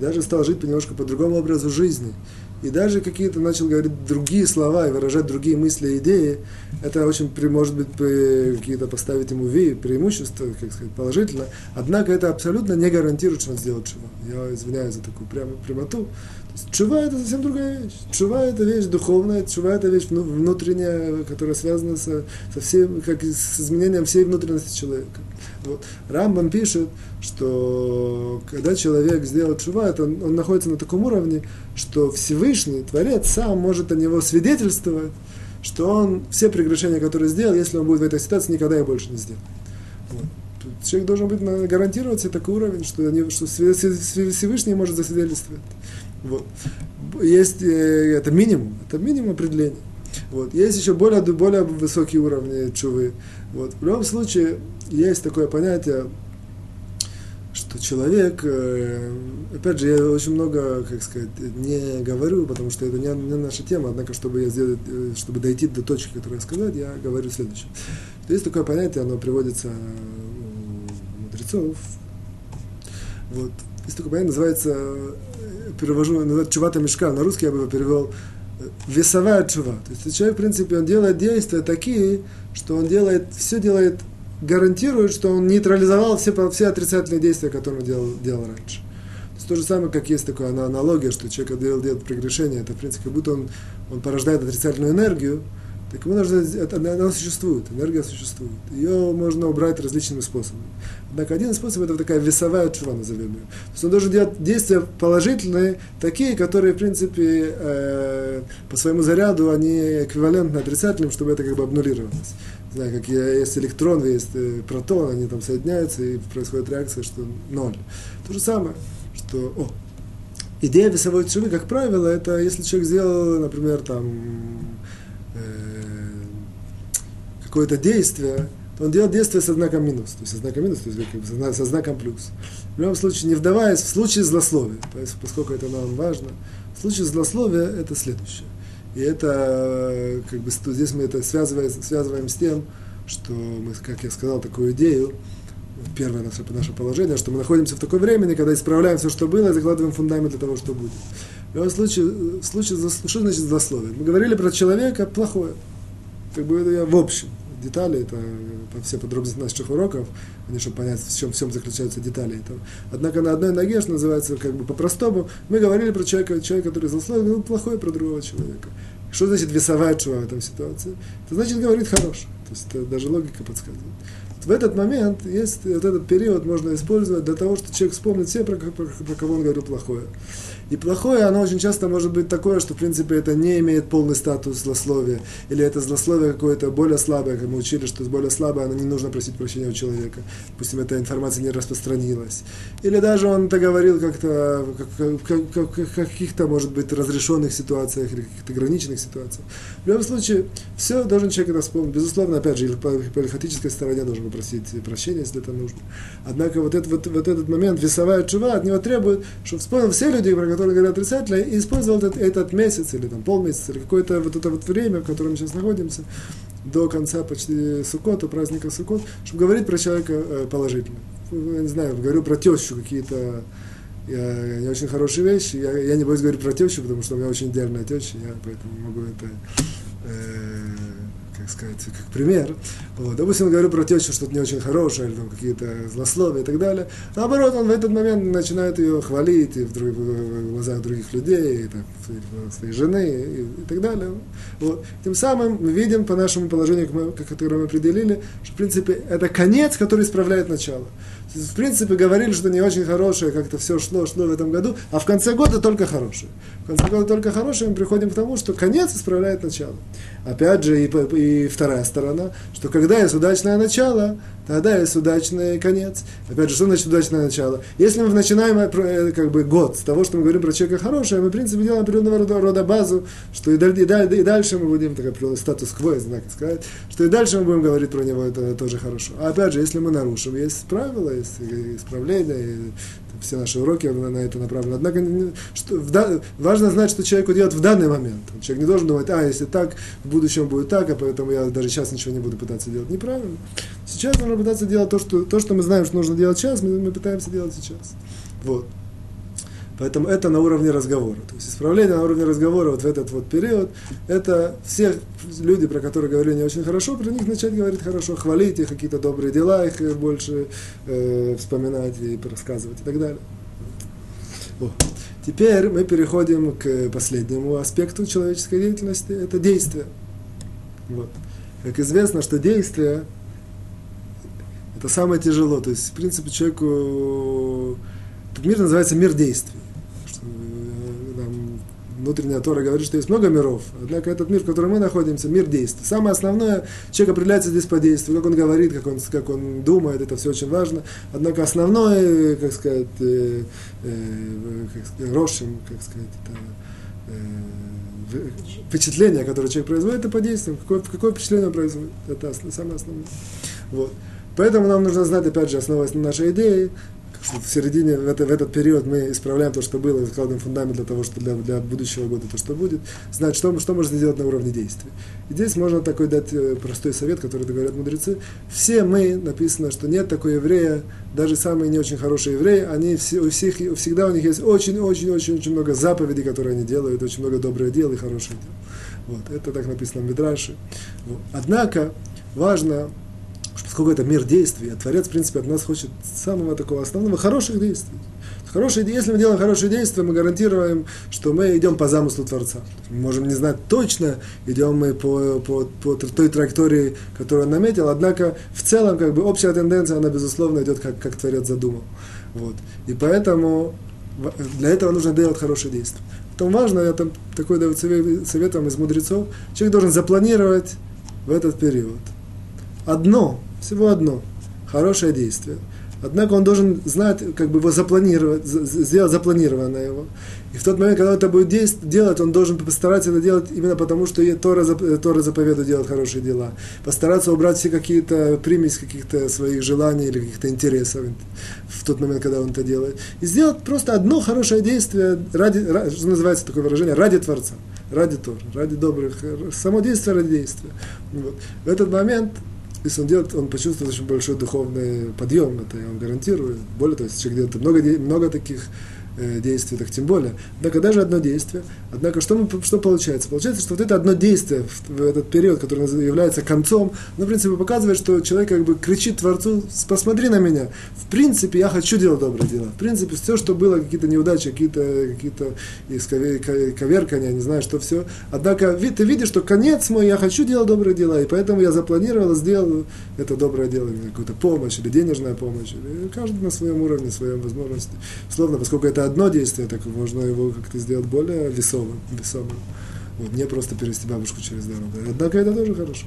даже стал жить немножко по другому образу жизни – и даже какие-то начал говорить другие слова и выражать другие мысли и идеи, это очень может быть какие-то поставить ему ви, преимущества, как сказать, положительно. Однако это абсолютно не гарантирует, что он сделает чува. Я извиняюсь за такую прямо прямоту. Чува это совсем другая вещь. Чува это вещь духовная, чува это вещь внутренняя, которая связана со, со всем, как с изменением всей внутренности человека. Вот. Рамбам пишет, что когда человек сделал чува, это он, он находится на таком уровне, что Всевышний, Творец, сам может о него свидетельствовать, что он все прегрешения, которые сделал, если он будет в этой ситуации, никогда их больше не сделает. Вот. Человек должен быть гарантировать себе такой уровень, что, они, что Всевышний может засвидетельствовать. Вот. Есть, э, это минимум, это минимум определения. Вот. Есть еще более, более высокие уровни чувы. Вот. В любом случае, есть такое понятие, что человек, э, опять же, я очень много, как сказать, не говорю, потому что это не, не наша тема, однако, чтобы я сделать, э, чтобы дойти до точки, которую я сказал, я говорю следующее. Есть такое понятие, оно приводится у мудрецов. Вот. Есть такое понятие, называется перевожу, называют чувата мешка, на русский я бы его перевел э, весовая чува. То есть человек, в принципе, он делает действия такие, что он делает, все делает, гарантирует, что он нейтрализовал все, все отрицательные действия, которые он делал, делал раньше. То есть то же самое, как есть такая аналогия, что человек делает, делает прегрешение, это, в принципе, как будто он, он порождает отрицательную энергию, так ему нужно, это, она существует, энергия существует. Ее можно убрать различными способами. Однако один способ это такая весовая чува, назовем ее. То есть он должен делать действия положительные, такие, которые, в принципе, э, по своему заряду, они эквивалентны отрицательным, чтобы это как бы обнулировалось. Знаю, как есть электрон, есть э, протон, они там соединяются, и происходит реакция, что ноль. То же самое, что, о, идея весовой чувы, как правило, это если человек сделал, например, там, какое-то действие, то он делает действие со знаком минус. То есть со знаком минус, то есть как со знаком плюс. В любом случае, не вдаваясь в случае злословия, поскольку это нам важно, в случае злословия это следующее. И это, как бы, здесь мы это связываем, связываем с тем, что мы, как я сказал, такую идею, первое наше, наше положение, что мы находимся в такой времени, когда исправляем все, что было, и закладываем фундамент для того, что будет. В любом случае, в случае что значит злословие? Мы говорили про человека плохое. Как бы это я в общем детали, это все подробности наших уроков, они, чтобы понять, в чем, в чем заключаются детали этого. Однако на одной ноге, что называется, как бы по-простому, мы говорили про человека, человека который злословил, ну, плохой про другого человека. Что значит весовая чува в этом ситуации? Это значит говорит хороший. То есть это даже логика подсказывает. В этот момент есть вот этот период можно использовать для того, чтобы человек вспомнит все, про, про, про кого он говорил плохое. И плохое, оно очень часто может быть такое, что, в принципе, это не имеет полный статус злословия. Или это злословие какое-то более слабое, как мы учили, что более слабое, оно не нужно просить прощения у человека. Допустим, эта информация не распространилась. Или даже он это говорил как-то в как, как, как, каких-то, может быть, разрешенных ситуациях или каких-то ограниченных ситуациях. В любом случае, все должен человек это вспомнить. Безусловно, опять же, по, по лихотической стороне должен попросить прощения, если это нужно. Однако вот, это, вот, вот этот момент, весовая чува от него требует, чтобы вспомнил все люди, про которые говорят отрицательно, и использовал этот, этот месяц или там полмесяца, или какое-то вот это вот время, в котором мы сейчас находимся, до конца почти Сукота, праздника Сукот, чтобы говорить про человека э, положительно. Я не знаю, говорю про тещу какие-то я, не очень хорошие вещи. Я, я не боюсь говорить про тещу, потому что у меня очень идеальная теща, я поэтому могу это э, как сказать, как пример. Вот. Допустим, говорю про тещу что-то не очень хорошее, или там какие-то злословия и так далее. Наоборот, он в этот момент начинает ее хвалить и в, друг, в глазах других людей, и, так, своей жены и, и так далее. Вот. Тем самым мы видим по нашему положению, которое мы определили, что, в принципе, это конец, который исправляет начало. В принципе, говорили, что не очень хорошее, как-то все шло, шло в этом году, а в конце года только хорошее. В конце года только хорошее, мы приходим к тому, что конец исправляет начало. Опять же, и, и вторая сторона, что когда есть удачное начало, тогда есть удачный конец. Опять же, что значит удачное начало? Если мы начинаем э, как бы, год с того, что мы говорим про человека хорошее, мы, в принципе, делаем определенного рода, рода базу, что и, и, и, дальше мы будем, так определенный статус-кво, знак сказать, что и дальше мы будем говорить про него, это тоже хорошо. А опять же, если мы нарушим, есть правила, исправления, и все наши уроки на это направлены. Однако что, в, важно знать, что человеку делать в данный момент. Человек не должен думать, а, если так, в будущем будет так, а поэтому я даже сейчас ничего не буду пытаться делать. Неправильно. Сейчас нужно пытаться делать то, что, то, что мы знаем, что нужно делать сейчас, мы, мы пытаемся делать сейчас. Вот. Поэтому это на уровне разговора. То есть исправление на уровне разговора вот в этот вот период, это все люди, про которых говорили не очень хорошо, про них начать говорить хорошо, хвалить их, какие-то добрые дела их больше э, вспоминать и рассказывать и так далее. О. Теперь мы переходим к последнему аспекту человеческой деятельности, это действие. Вот. Как известно, что действие это самое тяжело. То есть, в принципе, человеку... Этот мир называется мир действий. Внутренняя Тора говорит, что есть много миров. Однако этот мир, в котором мы находимся, мир действий. Самое основное, человек определяется здесь по действию. Как он говорит, как он, как он думает, это все очень важно. Однако основное, как сказать, э, э, как рошим, как сказать, это, э, впечатление, которое человек производит, это по действиям. Какое, какое впечатление он производит. Это самое основное. Вот. Поэтому нам нужно знать, опять же, на нашей что в середине, в, это, в этот период мы исправляем то, что было, и закладываем фундамент для того, что для, для будущего года то, что будет, знать, что, что можно сделать на уровне действий. И здесь можно такой дать э, простой совет, который говорят мудрецы. Все мы, написано, что нет такой еврея, даже самые не очень хорошие евреи, они все, у всех, всегда у них есть очень-очень-очень-очень много заповедей, которые они делают, очень много добрых дел и хороших дел. Вот, это так написано в Мидраше. Вот. Однако, важно поскольку это мир действий, а Творец, в принципе, от нас хочет самого такого основного хороших действий. Хорошие, если мы делаем хорошие действия, мы гарантируем, что мы идем по замыслу Творца. Мы можем не знать точно, идем мы по, по, по той траектории, которую он наметил, однако в целом как бы общая тенденция, она безусловно идет, как, как Творец задумал. Вот. И поэтому для этого нужно делать хорошие действия. Потом важно, я там такой даю совет вам из мудрецов, человек должен запланировать в этот период одно всего одно. Хорошее действие. Однако он должен знать, как бы его запланировать, сделать запланированное его. И в тот момент, когда он это будет делать, он должен постараться это делать именно потому, что Тора, Тора заповедует делать хорошие дела. Постараться убрать все какие-то примесь каких-то своих желаний или каких-то интересов в тот момент, когда он это делает. И сделать просто одно хорошее действие ради, что называется такое выражение, ради Творца, ради Тора, ради добрых, само действие ради действия. Вот. В этот момент если он делает, он почувствует очень большой духовный подъем, это я вам гарантирую. Более того, если человек делает много, много таких э, так тем более. Однако даже одно действие. Однако что, мы, что получается? Получается, что вот это одно действие в, в этот период, который является концом, ну, в принципе, показывает, что человек как бы кричит Творцу, посмотри на меня. В принципе, я хочу делать добрые дела. В принципе, все, что было, какие-то неудачи, какие-то какие-то коверкания, не знаю, что все. Однако ты видишь, что конец мой, я хочу делать добрые дела, и поэтому я запланировал, сделал это доброе дело, какую-то помощь или денежная помощь. Или каждый на своем уровне, своем возможности. Словно, поскольку это одно действие, так можно его как-то сделать более весомым. весомым. Вот, не просто перевести бабушку через дорогу. Однако это тоже хорошо.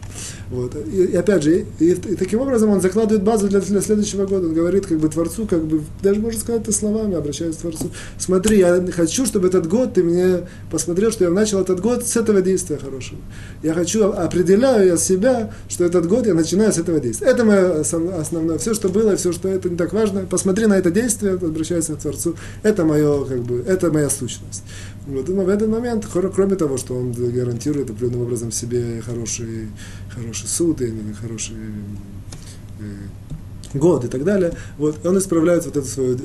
Вот. И, и опять же, и, и, таким образом он закладывает базу для, для следующего года. Он говорит как бы Творцу, как бы, даже можно сказать это словами, обращаясь к Творцу. Смотри, я хочу, чтобы этот год ты мне посмотрел, что я начал этот год с этого действия хорошего. Я хочу, определяю я себя, что этот год я начинаю с этого действия. Это мое основное. Все, что было, все, что это не так важно. Посмотри на это действие, обращаясь к Творцу. Это мое, как бы, это моя сущность. Вот, но в этот момент, кроме того, что он гарантирует определенным образом себе хороший, хороший суд и хороший э, год и так далее, вот, он исправляет вот эту свою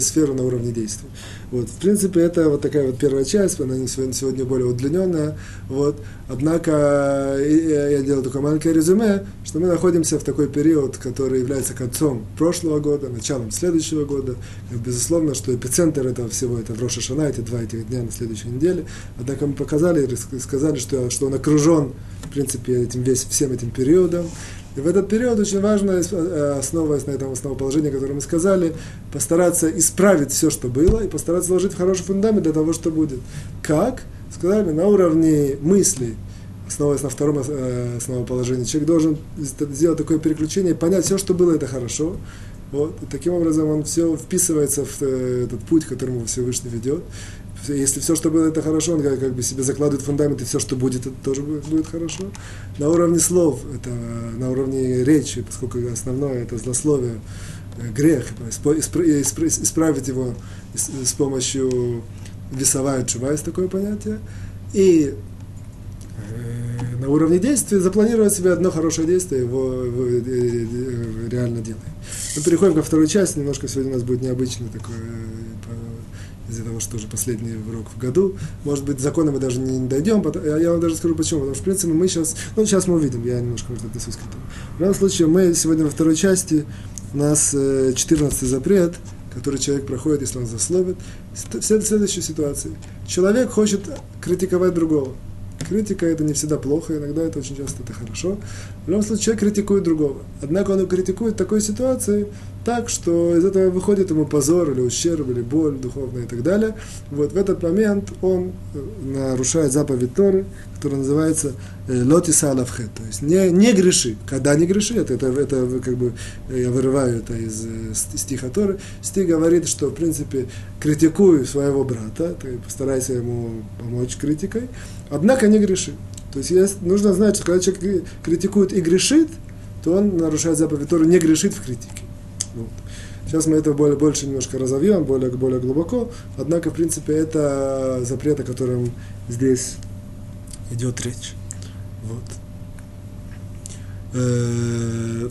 сферу на уровне действия. Вот, в принципе, это вот такая вот первая часть, она сегодня, сегодня более удлиненная, вот, однако я делаю такое маленькое резюме, что мы находимся в такой период, который является концом прошлого года, началом следующего года, и, безусловно, что эпицентр этого всего, это в Роша эти два этих дня на следующей неделе, однако мы показали, сказали, что, что он окружен, в принципе, этим, весь, всем этим периодом, и в этот период очень важно, э, основываясь на этом основоположении, которое мы сказали, постараться исправить все, что было, и постараться сложить в хороший фундамент для того, что будет. Как? Сказали, на уровне мыслей, основываясь на втором э, основоположении, человек должен сделать такое переключение, понять все, что было, это хорошо. Вот. И таким образом он все вписывается в э, этот путь, к которому Всевышний ведет если все, что было, это хорошо, он как, как бы себе закладывает фундамент, и все, что будет, это тоже будет, будет хорошо. На уровне слов, это на уровне речи, поскольку основное это злословие, э, грех, исправить его с помощью весовая чува, есть такое понятие. И э, на уровне действия запланировать себе одно хорошее действие, его, его э, реально делаем. Мы переходим ко второй части, немножко сегодня у нас будет необычный такой что уже последний урок в году. Может быть, законы мы даже не дойдем. Я вам даже скажу почему. Потому что, в принципе, мы сейчас... Ну, сейчас мы увидим, я немножко, может, отнесусь к этому. В любом случае, мы сегодня во второй части, у нас 14 э, запрет, который человек проходит, если он засловит. В следующей ситуации. Человек хочет критиковать другого. Критика это не всегда плохо, иногда это очень часто это хорошо. В любом случае, человек критикует другого. Однако он критикует в такой ситуации так, что из этого выходит ему позор или ущерб, или боль духовная и так далее. Вот в этот момент он э, нарушает заповедь Торы, которая называется э, лотиса алавхет, то есть не, не греши. Когда не греши, это, это, это как бы я вырываю это из э, стиха Торы. Стих говорит, что в принципе критикую своего брата, ты постарайся ему помочь критикой, однако не греши. То есть есть, нужно знать, что когда человек критикует и грешит, то он нарушает заповедь Торы, не грешит в критике. Сейчас мы это более, больше немножко разовьем, более, более глубоко. Однако, в принципе, это запрет, о котором здесь идет речь. Вот. Э,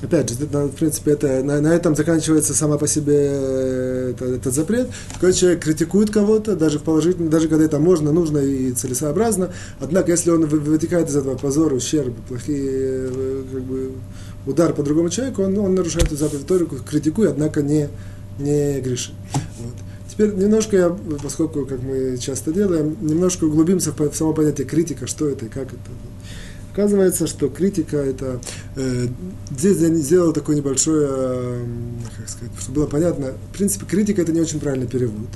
опять же, в принципе, это, на, на этом заканчивается сама по себе э, это, этот запрет. Когда человек критикует кого-то, даже в положительном, даже когда это можно, нужно и целесообразно, однако, если он вытекает из этого позор, ущерб, плохие э, как бы, удар по другому человеку, он, он нарушает эту заповедь Тору, критикует, однако не, не грешит. Вот. Теперь немножко я, поскольку, как мы часто делаем, немножко углубимся в само понятие критика, что это и как это. Оказывается, что критика это... Э, здесь я сделал такое небольшое, э, как сказать, чтобы было понятно. В принципе, критика это не очень правильный перевод.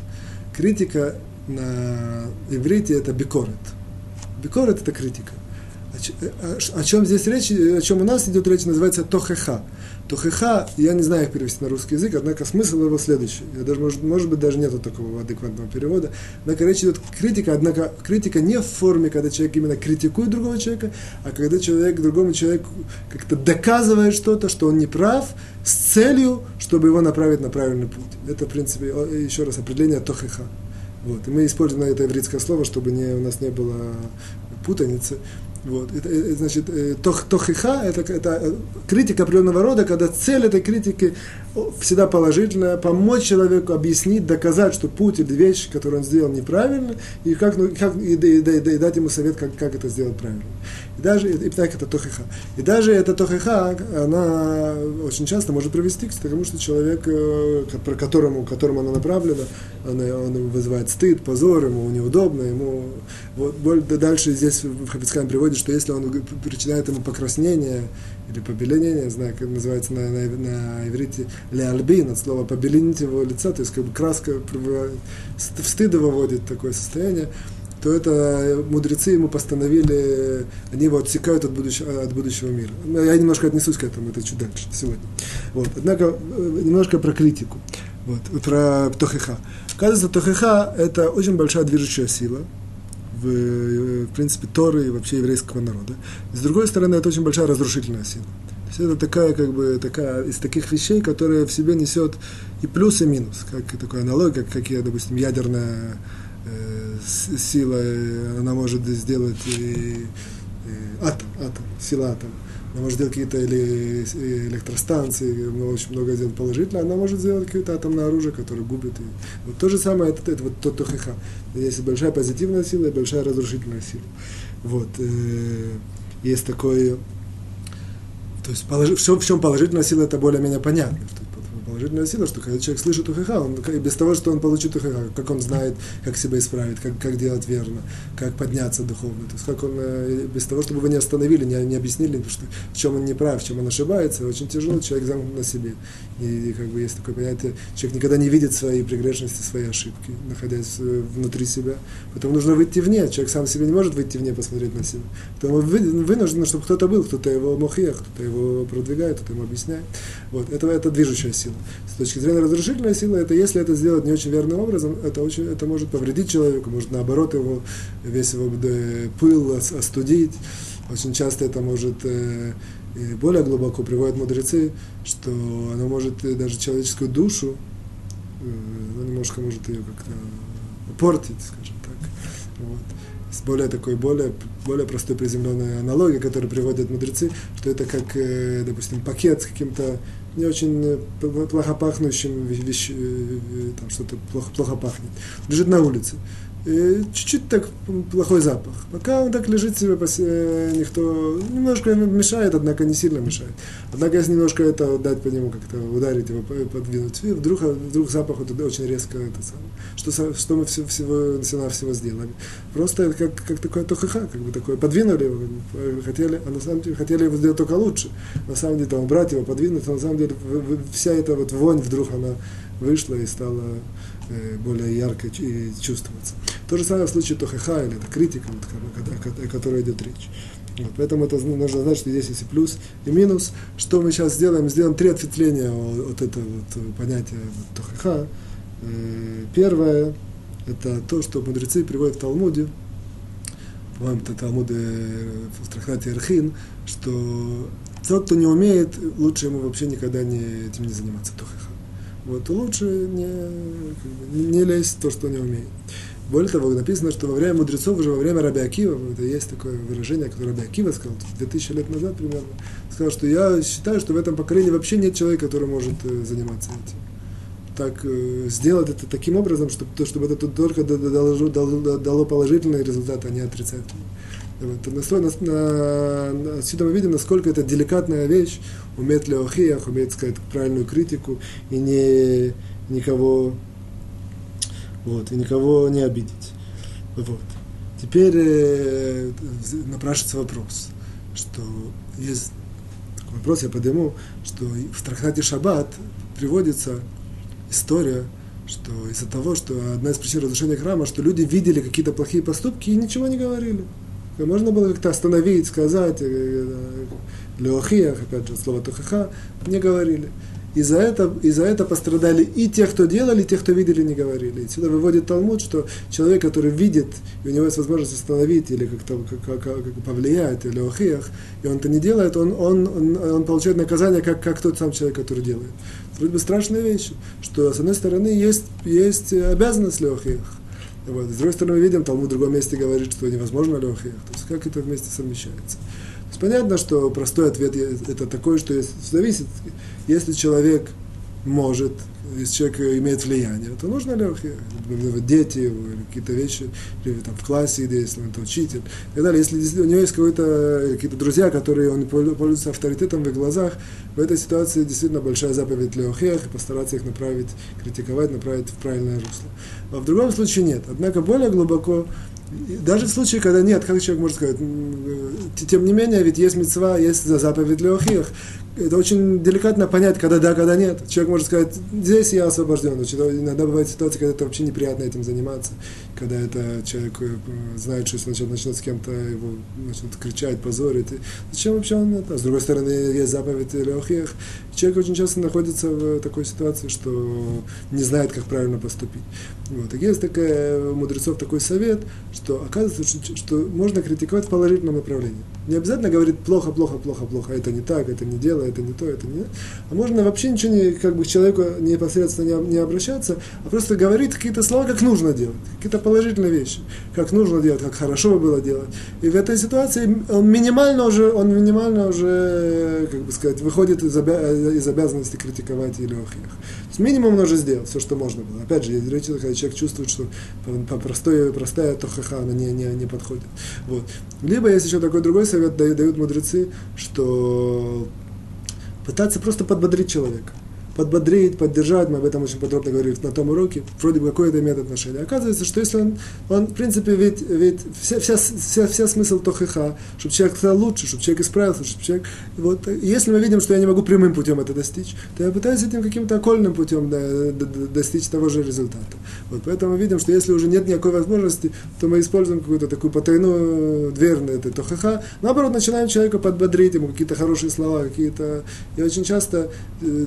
Критика на иврите это бикорет. Бикорет это критика. О, чем здесь речь, о чем у нас идет речь, называется тохеха. Тохеха, я не знаю, как перевести на русский язык, однако смысл его следующий. Я даже, может, может быть, даже нету такого адекватного перевода. Однако речь идет критика, однако критика не в форме, когда человек именно критикует другого человека, а когда человек другому человеку как-то доказывает что-то, что он не прав, с целью, чтобы его направить на правильный путь. Это, в принципе, еще раз определение тохеха. Вот. И мы используем это еврейское слово, чтобы не, у нас не было путаницы. Вот. Это, это, значит, э, тох, тохиха это, это критика определенного рода, когда цель этой критики всегда положительная, помочь человеку объяснить, доказать, что путь или вещь, которую он сделал, неправильно, и, как, ну, как, и, и, и, и дать ему совет, как, как это сделать правильно. И даже и, так это тохиха. И даже эта тохиха, она очень часто может привести к тому, что человек, э, про которому, которому она направлена, он, он вызывает стыд, позор, ему неудобно, ему вот, дальше здесь в Хабицкам приводит, что если он причиняет ему покраснение или побеленение, не знаю, как называется на, на, на иврите, леальбин, от слова побеленить его лица, то есть как бы краска в стыд выводит такое состояние, то это мудрецы ему постановили, они его отсекают от будущего, от будущего мира. Я немножко отнесусь к этому, это чуть дальше сегодня. Вот. Однако э, немножко про критику, вот, про Тохиха. Оказывается, Тохиха – это очень большая движущая сила, в, э, в принципе, Торы и вообще еврейского народа. И с другой стороны, это очень большая разрушительная сила. То есть это такая, как бы, такая из таких вещей, которые в себе несет и плюс, и минус. Как такой аналог, как, какие, допустим, ядерная сила, она может сделать и, и атом, атом, сила атома она может сделать какие-то или электростанции, мы очень много сделать положительно, она может сделать какое-то атомное оружие, которое губит. И... Вот то же самое, это, это вот тот тохиха. Есть большая позитивная сила и большая разрушительная сила. Вот. Э, есть такой... То есть положи, все, в чем положительная сила, это более-менее понятно положительная сила, что когда человек слышит ухаха, он без того, что он получит ухаха, как он знает, как себя исправить, как, как делать верно, как подняться духовно. То есть как он, э, без того, чтобы вы не остановили, не, не объяснили, что, в чем он не прав, в чем он ошибается, очень тяжело, человек замкнут на себе. И, и как бы есть такое понятие, человек никогда не видит свои прегрешности, свои ошибки, находясь э, внутри себя. Поэтому нужно выйти вне, человек сам себе не может выйти вне, посмотреть на себя. Поэтому вынужден, чтобы кто-то был, кто-то его мухия, кто-то его продвигает, кто-то ему объясняет. Вот. Это, это движущая сила. С точки зрения разрушительной силы, это если это сделать не очень верным образом, это, очень, это может повредить человеку, может наоборот его, весь его э, пыл остудить. Очень часто это может э, более глубоко приводят мудрецы, что оно может даже человеческую душу, э, немножко может ее как-то портить, скажем так. Вот с более такой, более, более простой приземленной аналогией, которую приводят мудрецы, что это как, допустим, пакет с каким-то не очень э, плохо пахнущим вещь, там что-то плохо, плохо пахнет. Лежит на улице чуть-чуть так плохой запах. Пока он так лежит себе, э, никто немножко мешает, однако не сильно мешает. Однако если немножко это дать по нему, как-то ударить его, подвинуть, и вдруг, вдруг запах вот очень резко это самое. Что, что мы все, всего, всего, всего сделали? Просто как, как такое тохаха, как бы такое, подвинули его, хотели, а на самом деле хотели его сделать только лучше. На самом деле там убрать его, подвинуть, а на самом деле вся эта вот вонь вдруг она вышла и стала Э, более ярко чувствоваться. То же самое в случае Тохеха, или это критика, вот, о которой идет речь. Вот, поэтому это нужно знать, что здесь есть и плюс, и минус. Что мы сейчас сделаем? Сделаем три ответвления от этого вот понятия вот, Тохеха. Э, первое – это то, что мудрецы приводят в Талмуде, по-моему, это Талмуды в трактате Эрхин, что тот, кто не умеет, лучше ему вообще никогда не, этим не заниматься, Тохеха. Вот, лучше не, не лезть в то, что не умеет. Более того, написано, что во время мудрецов, уже во время Раби Акива, это есть такое выражение, которое Раби Акива сказал 2000 лет назад примерно, сказал, что я считаю, что в этом поколении вообще нет человека, который может э, заниматься этим. Так э, сделать это таким образом, чтобы, чтобы это только дало, дало, дало положительный результат, а не отрицательный. Вот. На, на, на, отсюда мы видим, насколько это деликатная вещь, уметь леохиях, уметь сказать правильную критику и не, никого, вот, и никого не обидеть. Вот. Теперь э, напрашивается вопрос, что есть такой вопрос, я подниму, что в трактате Шаббат приводится история, что из-за того, что одна из причин разрушения храма, что люди видели какие-то плохие поступки и ничего не говорили. Можно было как-то остановить, сказать, э, Леохиях, опять же, слово Тухаха, не говорили. И за это, и за это пострадали и те, кто делали, и те, кто видели, не говорили. И сюда выводит Талмуд, что человек, который видит, и у него есть возможность остановить или как-то как, как, как повлиять, или охиях, и он это не делает, он, он, он, он получает наказание, как, как тот сам человек, который делает. Вроде бы страшная вещь, что с одной стороны есть, есть обязанность леохиях, вот. С другой стороны, мы видим, Талмуд в другом месте говорит, что невозможно леохиях. То есть как это вместе совмещается. То есть понятно, что простой ответ это такой, что зависит, если человек может, если человек имеет влияние, то нужно ли дети его, или какие-то вещи, или там в классе, если он это учитель, и так далее. Если у него есть какие-то друзья, которые он пользуется авторитетом в их глазах, в этой ситуации действительно большая заповедь Леохех, и постараться их направить, критиковать, направить в правильное русло. А в другом случае нет. Однако более глубоко даже в случае, когда нет, как человек может сказать, э, тем не менее, ведь есть мецва, есть заповедь Леохиях, это очень деликатно понять, когда да, когда нет. Человек может сказать, здесь я освобожден. Иногда бывает ситуация, когда это вообще неприятно этим заниматься, когда это человек э, знает, что если начнет, начнет с кем-то его начнет кричать, позорить. Зачем вообще он это? С другой стороны, есть заповедь Леохиях. Человек очень часто находится в такой ситуации, что не знает, как правильно поступить. Вот. И есть такая, у мудрецов такой совет, что оказывается, что, что можно критиковать в положительном направлении. Не обязательно говорить плохо, плохо, плохо, плохо, это не так, это не дело, это не то, это не... А можно вообще ничего не, как бы к человеку непосредственно не, не обращаться, а просто говорить какие-то слова, как нужно делать, какие-то положительные вещи, как нужно делать, как хорошо бы было делать. И в этой ситуации он минимально уже, он минимально уже, как бы сказать, выходит из, обя- из обязанности критиковать или есть минимум он уже сделал, все, что можно было. Опять же, речь, когда человек чувствует, что по простой, простая тохаха, она не, не, не подходит. Вот. Либо есть еще такой другой совет, дают мудрецы, что пытаться просто подбодрить человека подбодрить, поддержать, мы об этом очень подробно говорили на том уроке, вроде бы какой это имеет отношение. Оказывается, что если он, он в принципе, ведь, ведь вся, вся, вся, вся смысл тохиха, чтобы человек стал лучше, чтобы человек исправился, чтобы человек... Вот, если мы видим, что я не могу прямым путем это достичь, то я пытаюсь этим каким-то окольным путем до, до, до, достичь того же результата. Вот, поэтому видим, что если уже нет никакой возможности, то мы используем какую-то такую потайную дверь на это тохиха, наоборот, начинаем человека подбодрить, ему какие-то хорошие слова, какие-то... И очень часто э,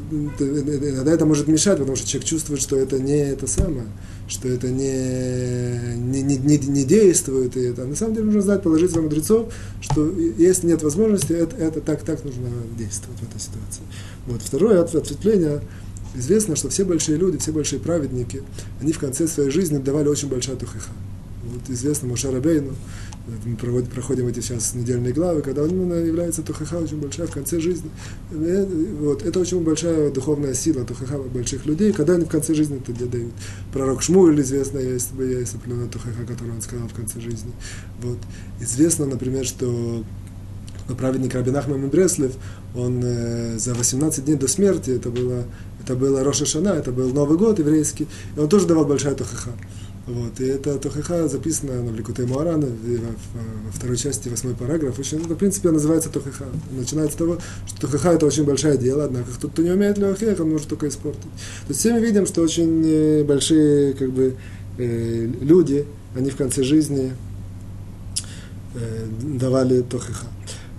иногда это может мешать, потому что человек чувствует, что это не это самое, что это не, не, не, не, не действует. И это. На самом деле нужно знать положительных мудрецов, что если нет возможности, это, это так, так нужно действовать в этой ситуации. Вот. Второе ответвление. Известно, что все большие люди, все большие праведники, они в конце своей жизни давали очень большая тухиха. Вот известно Моше Рабейну, мы проводим, проходим эти сейчас недельные главы, когда именно является тухаха очень большая в конце жизни. Э, вот, это очень большая духовная сила тухаха больших людей, когда они в конце жизни это дают. Пророк Шмуэль известно, есть, есть определенная тухаха, которую он сказал в конце жизни. Вот. Известно, например, что праведник Рабин Ахман Бреслев, он э, за 18 дней до смерти, это было, это было Роша Шана, это был Новый год еврейский, и он тоже давал большая тухаха. Вот, и это Тохаха записано на Влекуте Муарана во второй части, восьмой параграф. Очень, это, в принципе, называется Тохаха. Начинается с того, что Тохаха это очень большое дело, однако тот, кто не умеет Леохех, он может только испортить. То есть все мы видим, что очень э, большие как бы, э, люди, они в конце жизни э, давали Тохаха.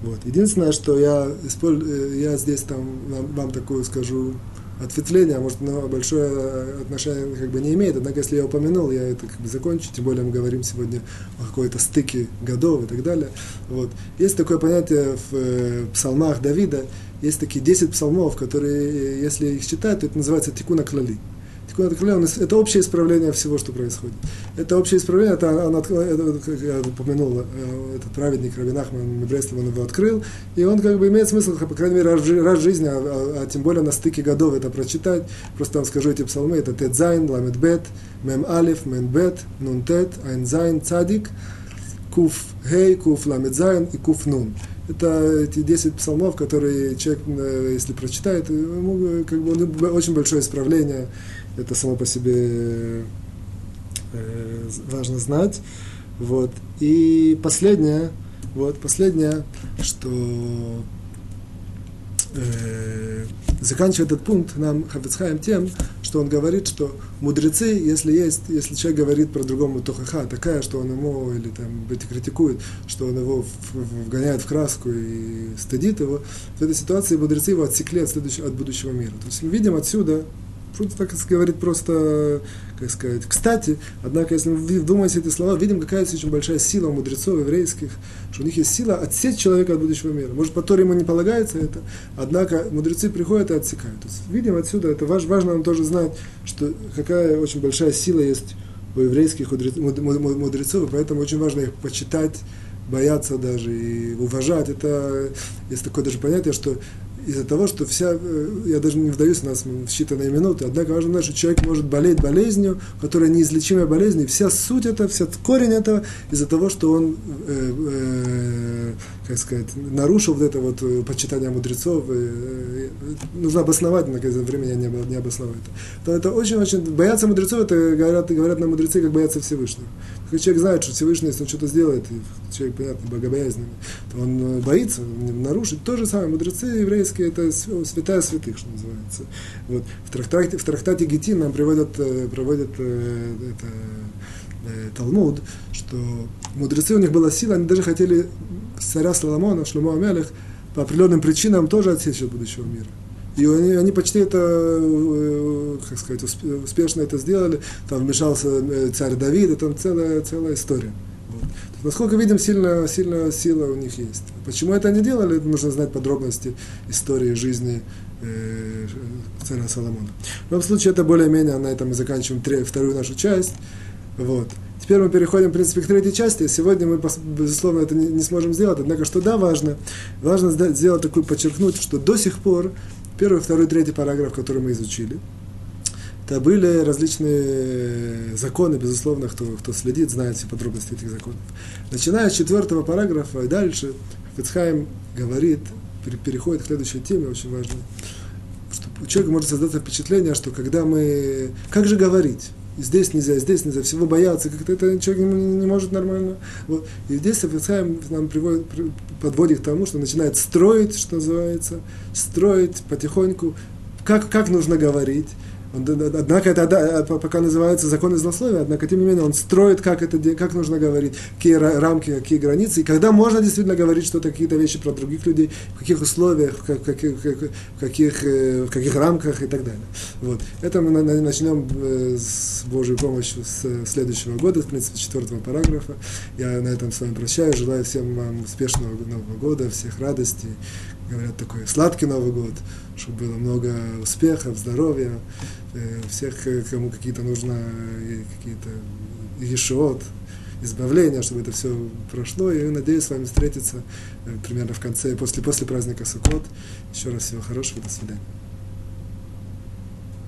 Вот. Единственное, что я, использ... Я здесь там вам, вам такую скажу ответвление, а может, оно большое отношение как бы не имеет. Однако, если я упомянул, я это как бы закончу, тем более мы говорим сегодня о какой-то стыке годов и так далее. Вот. Есть такое понятие в э, псалмах Давида, есть такие 10 псалмов, которые, если их читать, то это называется тикуна клали. Это общее исправление всего, что происходит. Это общее исправление, это, он, это, как я упомянул, э, этот праведник Равин Ахман Бреслов, он его открыл, и он как бы имеет смысл, по крайней мере, раз, раз в жизни, а, а, а тем более на стыке годов это прочитать. Просто вам скажу эти псалмы, это Тет Зайн, Ламет Бет, Мем Алиф, Мем Бет, Нун Тет, Айн Зайн, Цадик, Куф Хей, Куф Ламед Зайн и Куф Нун. Это эти 10 псалмов, которые человек, э, если прочитает, ему как бы очень большое исправление это само по себе э, важно знать. Вот. И последнее, вот, последнее, что э, заканчивает этот пункт нам Хафицхайм тем, что он говорит, что мудрецы, если есть, если человек говорит про другому тухаха такая, что он ему или там быть критикует, что он его вгоняет в краску и стыдит его, в этой ситуации мудрецы его отсекли от, следующего, от будущего мира. То есть мы видим отсюда, Шут так говорит просто, как сказать, кстати, однако, если мы вдумаемся эти слова, видим, какая очень большая сила у мудрецов еврейских, что у них есть сила отсечь человека от будущего мира. Может, по Торе ему не полагается это, однако мудрецы приходят и отсекают. То есть, видим отсюда, это важно нам тоже знать, что какая очень большая сила есть у еврейских мудрецов, и поэтому очень важно их почитать, бояться даже и уважать. Это есть такое даже понятие, что из-за того, что вся, э, я даже не вдаюсь у нас считанные минуты, однако важно знать, что человек может болеть болезнью, которая неизлечимая болезнь, и вся суть этого, вся корень этого из-за того, что он, э, э, как сказать, нарушил вот это вот э, почитание мудрецов, э, нужно обосновать, но из-за времени я не, не обосновал это. То это очень-очень, бояться мудрецов, это говорят, говорят на мудрецы, как бояться Всевышнего. Когда человек знает, что Всевышний, если он что-то сделает, и человек, понятно, богобоязненный, то он э, боится нарушить. То же самое, мудрецы еврейские, это святая святых, что называется. Вот. В, трактате, в трактате Гетин нам приводят, э, проводят э, это, Талмуд, что мудрецы, у них была сила, они даже хотели царя Соломона, Шлюмо Амелех, по определенным причинам тоже отсечь от будущего мира. И они, они почти это, э, как сказать, успешно это сделали. Там вмешался э, царь Давид, и там целая, целая история. Вот. Насколько видим, сильная, сильная сила у них есть. Почему это они делали, нужно знать подробности истории жизни э, царя Соломона. В любом случае, это более-менее, на этом мы заканчиваем вторую нашу часть. Вот. Теперь мы переходим, в принципе, к третьей части. Сегодня мы, безусловно, это не, не сможем сделать. Однако, что да, важно, важно сделать такую, подчеркнуть, что до сих пор Первый, второй, третий параграф, который мы изучили, это были различные законы, безусловно, кто, кто следит, знает все подробности этих законов. Начиная с четвертого параграфа и дальше, Фицхайм говорит, переходит к следующей теме, очень важной, что у человека может создаться впечатление, что когда мы... Как же говорить? Здесь нельзя, здесь нельзя, всего бояться, как-то это человек не, не может нормально. Вот. И здесь Сафицхайм нам приводит, подводит к тому, что начинает строить, что называется, строить потихоньку, как, как нужно говорить, Однако это да, пока называется законы злословия, однако тем не менее он строит, как, это, как нужно говорить, какие рамки, какие границы, и когда можно действительно говорить что-то, какие-то вещи про других людей, в каких условиях, в каких, в каких, э, в каких рамках и так далее. Вот. Это мы начнем э, с Божьей помощью с следующего года, в принципе, четвертого параграфа. Я на этом с вами прощаюсь, желаю всем вам успешного Нового года, всех радостей, говорят, такой сладкий Новый год, чтобы было много успехов, здоровья, э, всех, кому какие-то нужно, э, какие-то ешот, избавления, чтобы это все прошло. И надеюсь с вами встретиться э, примерно в конце, после, после праздника Суккот. Еще раз всего хорошего, до свидания.